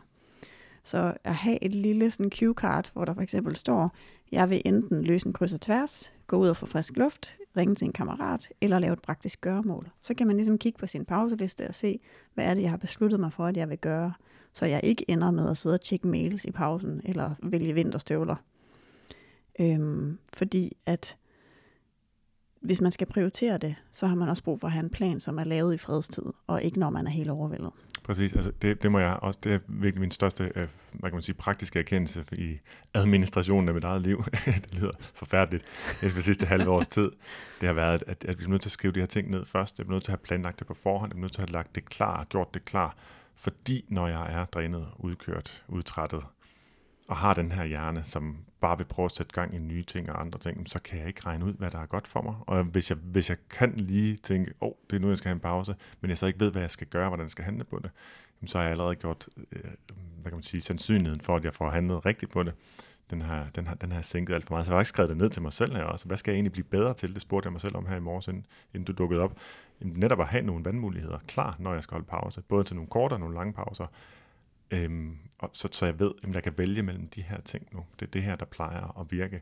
Så at have et lille sådan cue-card, hvor der for eksempel står, jeg vil enten løse en kryds og tværs, gå ud og få frisk luft, ringe til en kammerat, eller lave et praktisk gøremål. Så kan man ligesom kigge på sin pauseliste og se, hvad er det, jeg har besluttet mig for, at jeg vil gøre, så jeg ikke ender med at sidde og tjekke mails i pausen, eller vælge vinterstøvler. Øhm, fordi at hvis man skal prioritere det, så har man også brug for at have en plan, som er lavet i fredstid, og ikke når man er helt overvældet. Præcis, altså det, det må jeg også, det er virkelig min største, øh, hvad kan man sige, praktiske erkendelse i administrationen af mit eget liv. det lyder forfærdeligt. Inden for sidste halve års tid, det har været, at, at vi er nødt til at skrive de her ting ned først. Jeg er nødt til at have planlagt det på forhånd. Jeg er nødt til at have lagt det klar, gjort det klar. Fordi når jeg er drænet, udkørt, udtrættet, og har den her hjerne, som bare vil prøve at sætte gang i nye ting og andre ting, så kan jeg ikke regne ud, hvad der er godt for mig. Og hvis jeg, hvis jeg kan lige tænke, åh, oh, det er nu, jeg skal have en pause, men jeg så ikke ved, hvad jeg skal gøre, hvordan jeg skal handle på det, jamen, så har jeg allerede gjort, øh, hvad kan man sige, sandsynligheden for, at jeg får handlet rigtigt på det. Den har, den, har, den har sænket alt for meget. Så jeg har ikke skrevet det ned til mig selv her også. Hvad skal jeg egentlig blive bedre til? Det spurgte jeg mig selv om her i morges, inden, inden du dukkede op. Netop at have nogle vandmuligheder klar, når jeg skal holde pause. Både til nogle korte og nogle lange pauser. Øhm, og så, så jeg ved, at jeg kan vælge mellem de her ting nu. Det er det her, der plejer at virke.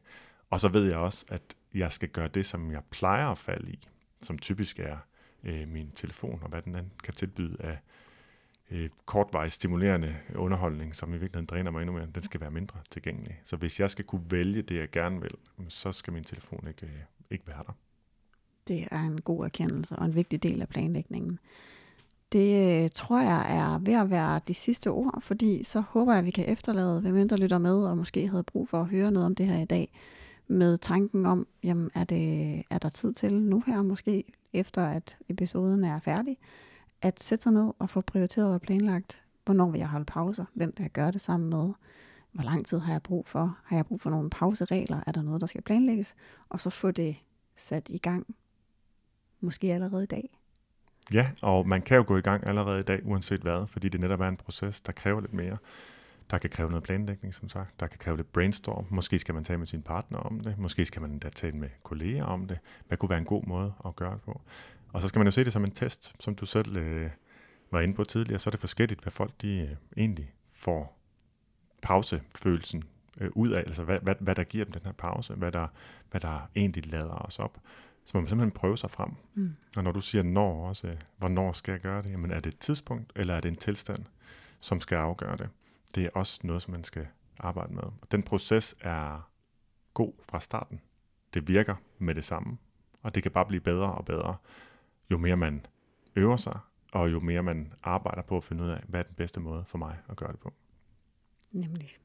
Og så ved jeg også, at jeg skal gøre det, som jeg plejer at falde i, som typisk er øh, min telefon, og hvad den anden kan tilbyde af øh, kortvarigt stimulerende underholdning, som i virkeligheden dræner mig endnu mere, den skal være mindre tilgængelig. Så hvis jeg skal kunne vælge det, jeg gerne vil, så skal min telefon ikke, øh, ikke være der. Det er en god erkendelse og en vigtig del af planlægningen. Det øh, tror jeg er ved at være de sidste ord, fordi så håber jeg, at vi kan efterlade, hvem der lytter med, og måske havde brug for at høre noget om det her i dag, med tanken om, jamen er, det, er der tid til nu her måske, efter at episoden er færdig, at sætte sig ned og få prioriteret og planlagt, hvornår vil jeg holde pauser, hvem vil jeg gøre det sammen med, hvor lang tid har jeg brug for, har jeg brug for nogle pauseregler, er der noget, der skal planlægges, og så få det sat i gang, måske allerede i dag. Ja, og man kan jo gå i gang allerede i dag, uanset hvad, fordi det netop er en proces, der kræver lidt mere. Der kan kræve noget planlægning, som sagt. Der kan kræve lidt brainstorm. Måske skal man tale med sin partner om det. Måske skal man endda tale med kolleger om det. Hvad kunne være en god måde at gøre det på? Og så skal man jo se det som en test, som du selv øh, var inde på tidligere. Så er det forskelligt, hvad folk de øh, egentlig får pausefølelsen øh, ud af. Altså hvad, hvad, hvad der giver dem den her pause. Hvad der, hvad der egentlig lader os op. Så må man simpelthen prøve sig frem. Mm. Og når du siger når også, øh, hvornår skal jeg gøre det? Jamen er det et tidspunkt, eller er det en tilstand, som skal afgøre det? Det er også noget, som man skal arbejde med. Og den proces er god fra starten. Det virker med det samme, og det kan bare blive bedre og bedre, jo mere man øver sig, og jo mere man arbejder på at finde ud af, hvad er den bedste måde for mig at gøre det på. Nemlig.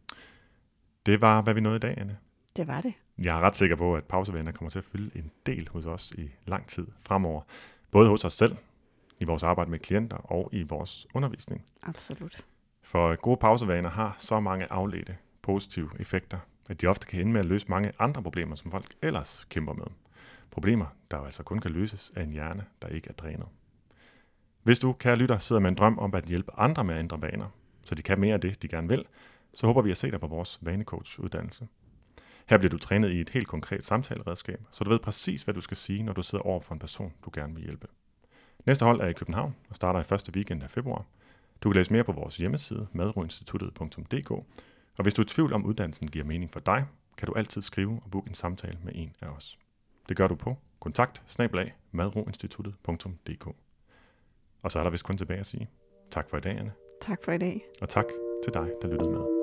Det var, hvad vi nåede i dag, Anne. Det var det. Jeg er ret sikker på, at pausevenner kommer til at fylde en del hos os i lang tid fremover. Både hos os selv, i vores arbejde med klienter og i vores undervisning. Absolut. For gode pausevaner har så mange afledte positive effekter, at de ofte kan ende med at løse mange andre problemer, som folk ellers kæmper med. Problemer, der jo altså kun kan løses af en hjerne, der ikke er drænet. Hvis du, kære lytter, sidder med en drøm om at hjælpe andre med at ændre vaner, så de kan mere af det, de gerne vil, så håber vi at se dig på vores vanecoach-uddannelse. Her bliver du trænet i et helt konkret samtaleredskab, så du ved præcis, hvad du skal sige, når du sidder over for en person, du gerne vil hjælpe. Næste hold er i København og starter i første weekend af februar. Du kan læse mere på vores hjemmeside, madroinstituttet.dk, og hvis du er i tvivl om uddannelsen giver mening for dig, kan du altid skrive og booke en samtale med en af os. Det gør du på kontakt madroinstituttet.dk. Og så er der vist kun tilbage at sige tak for i dag, Anne. Tak for i dag. Og tak til dig, der lyttede med.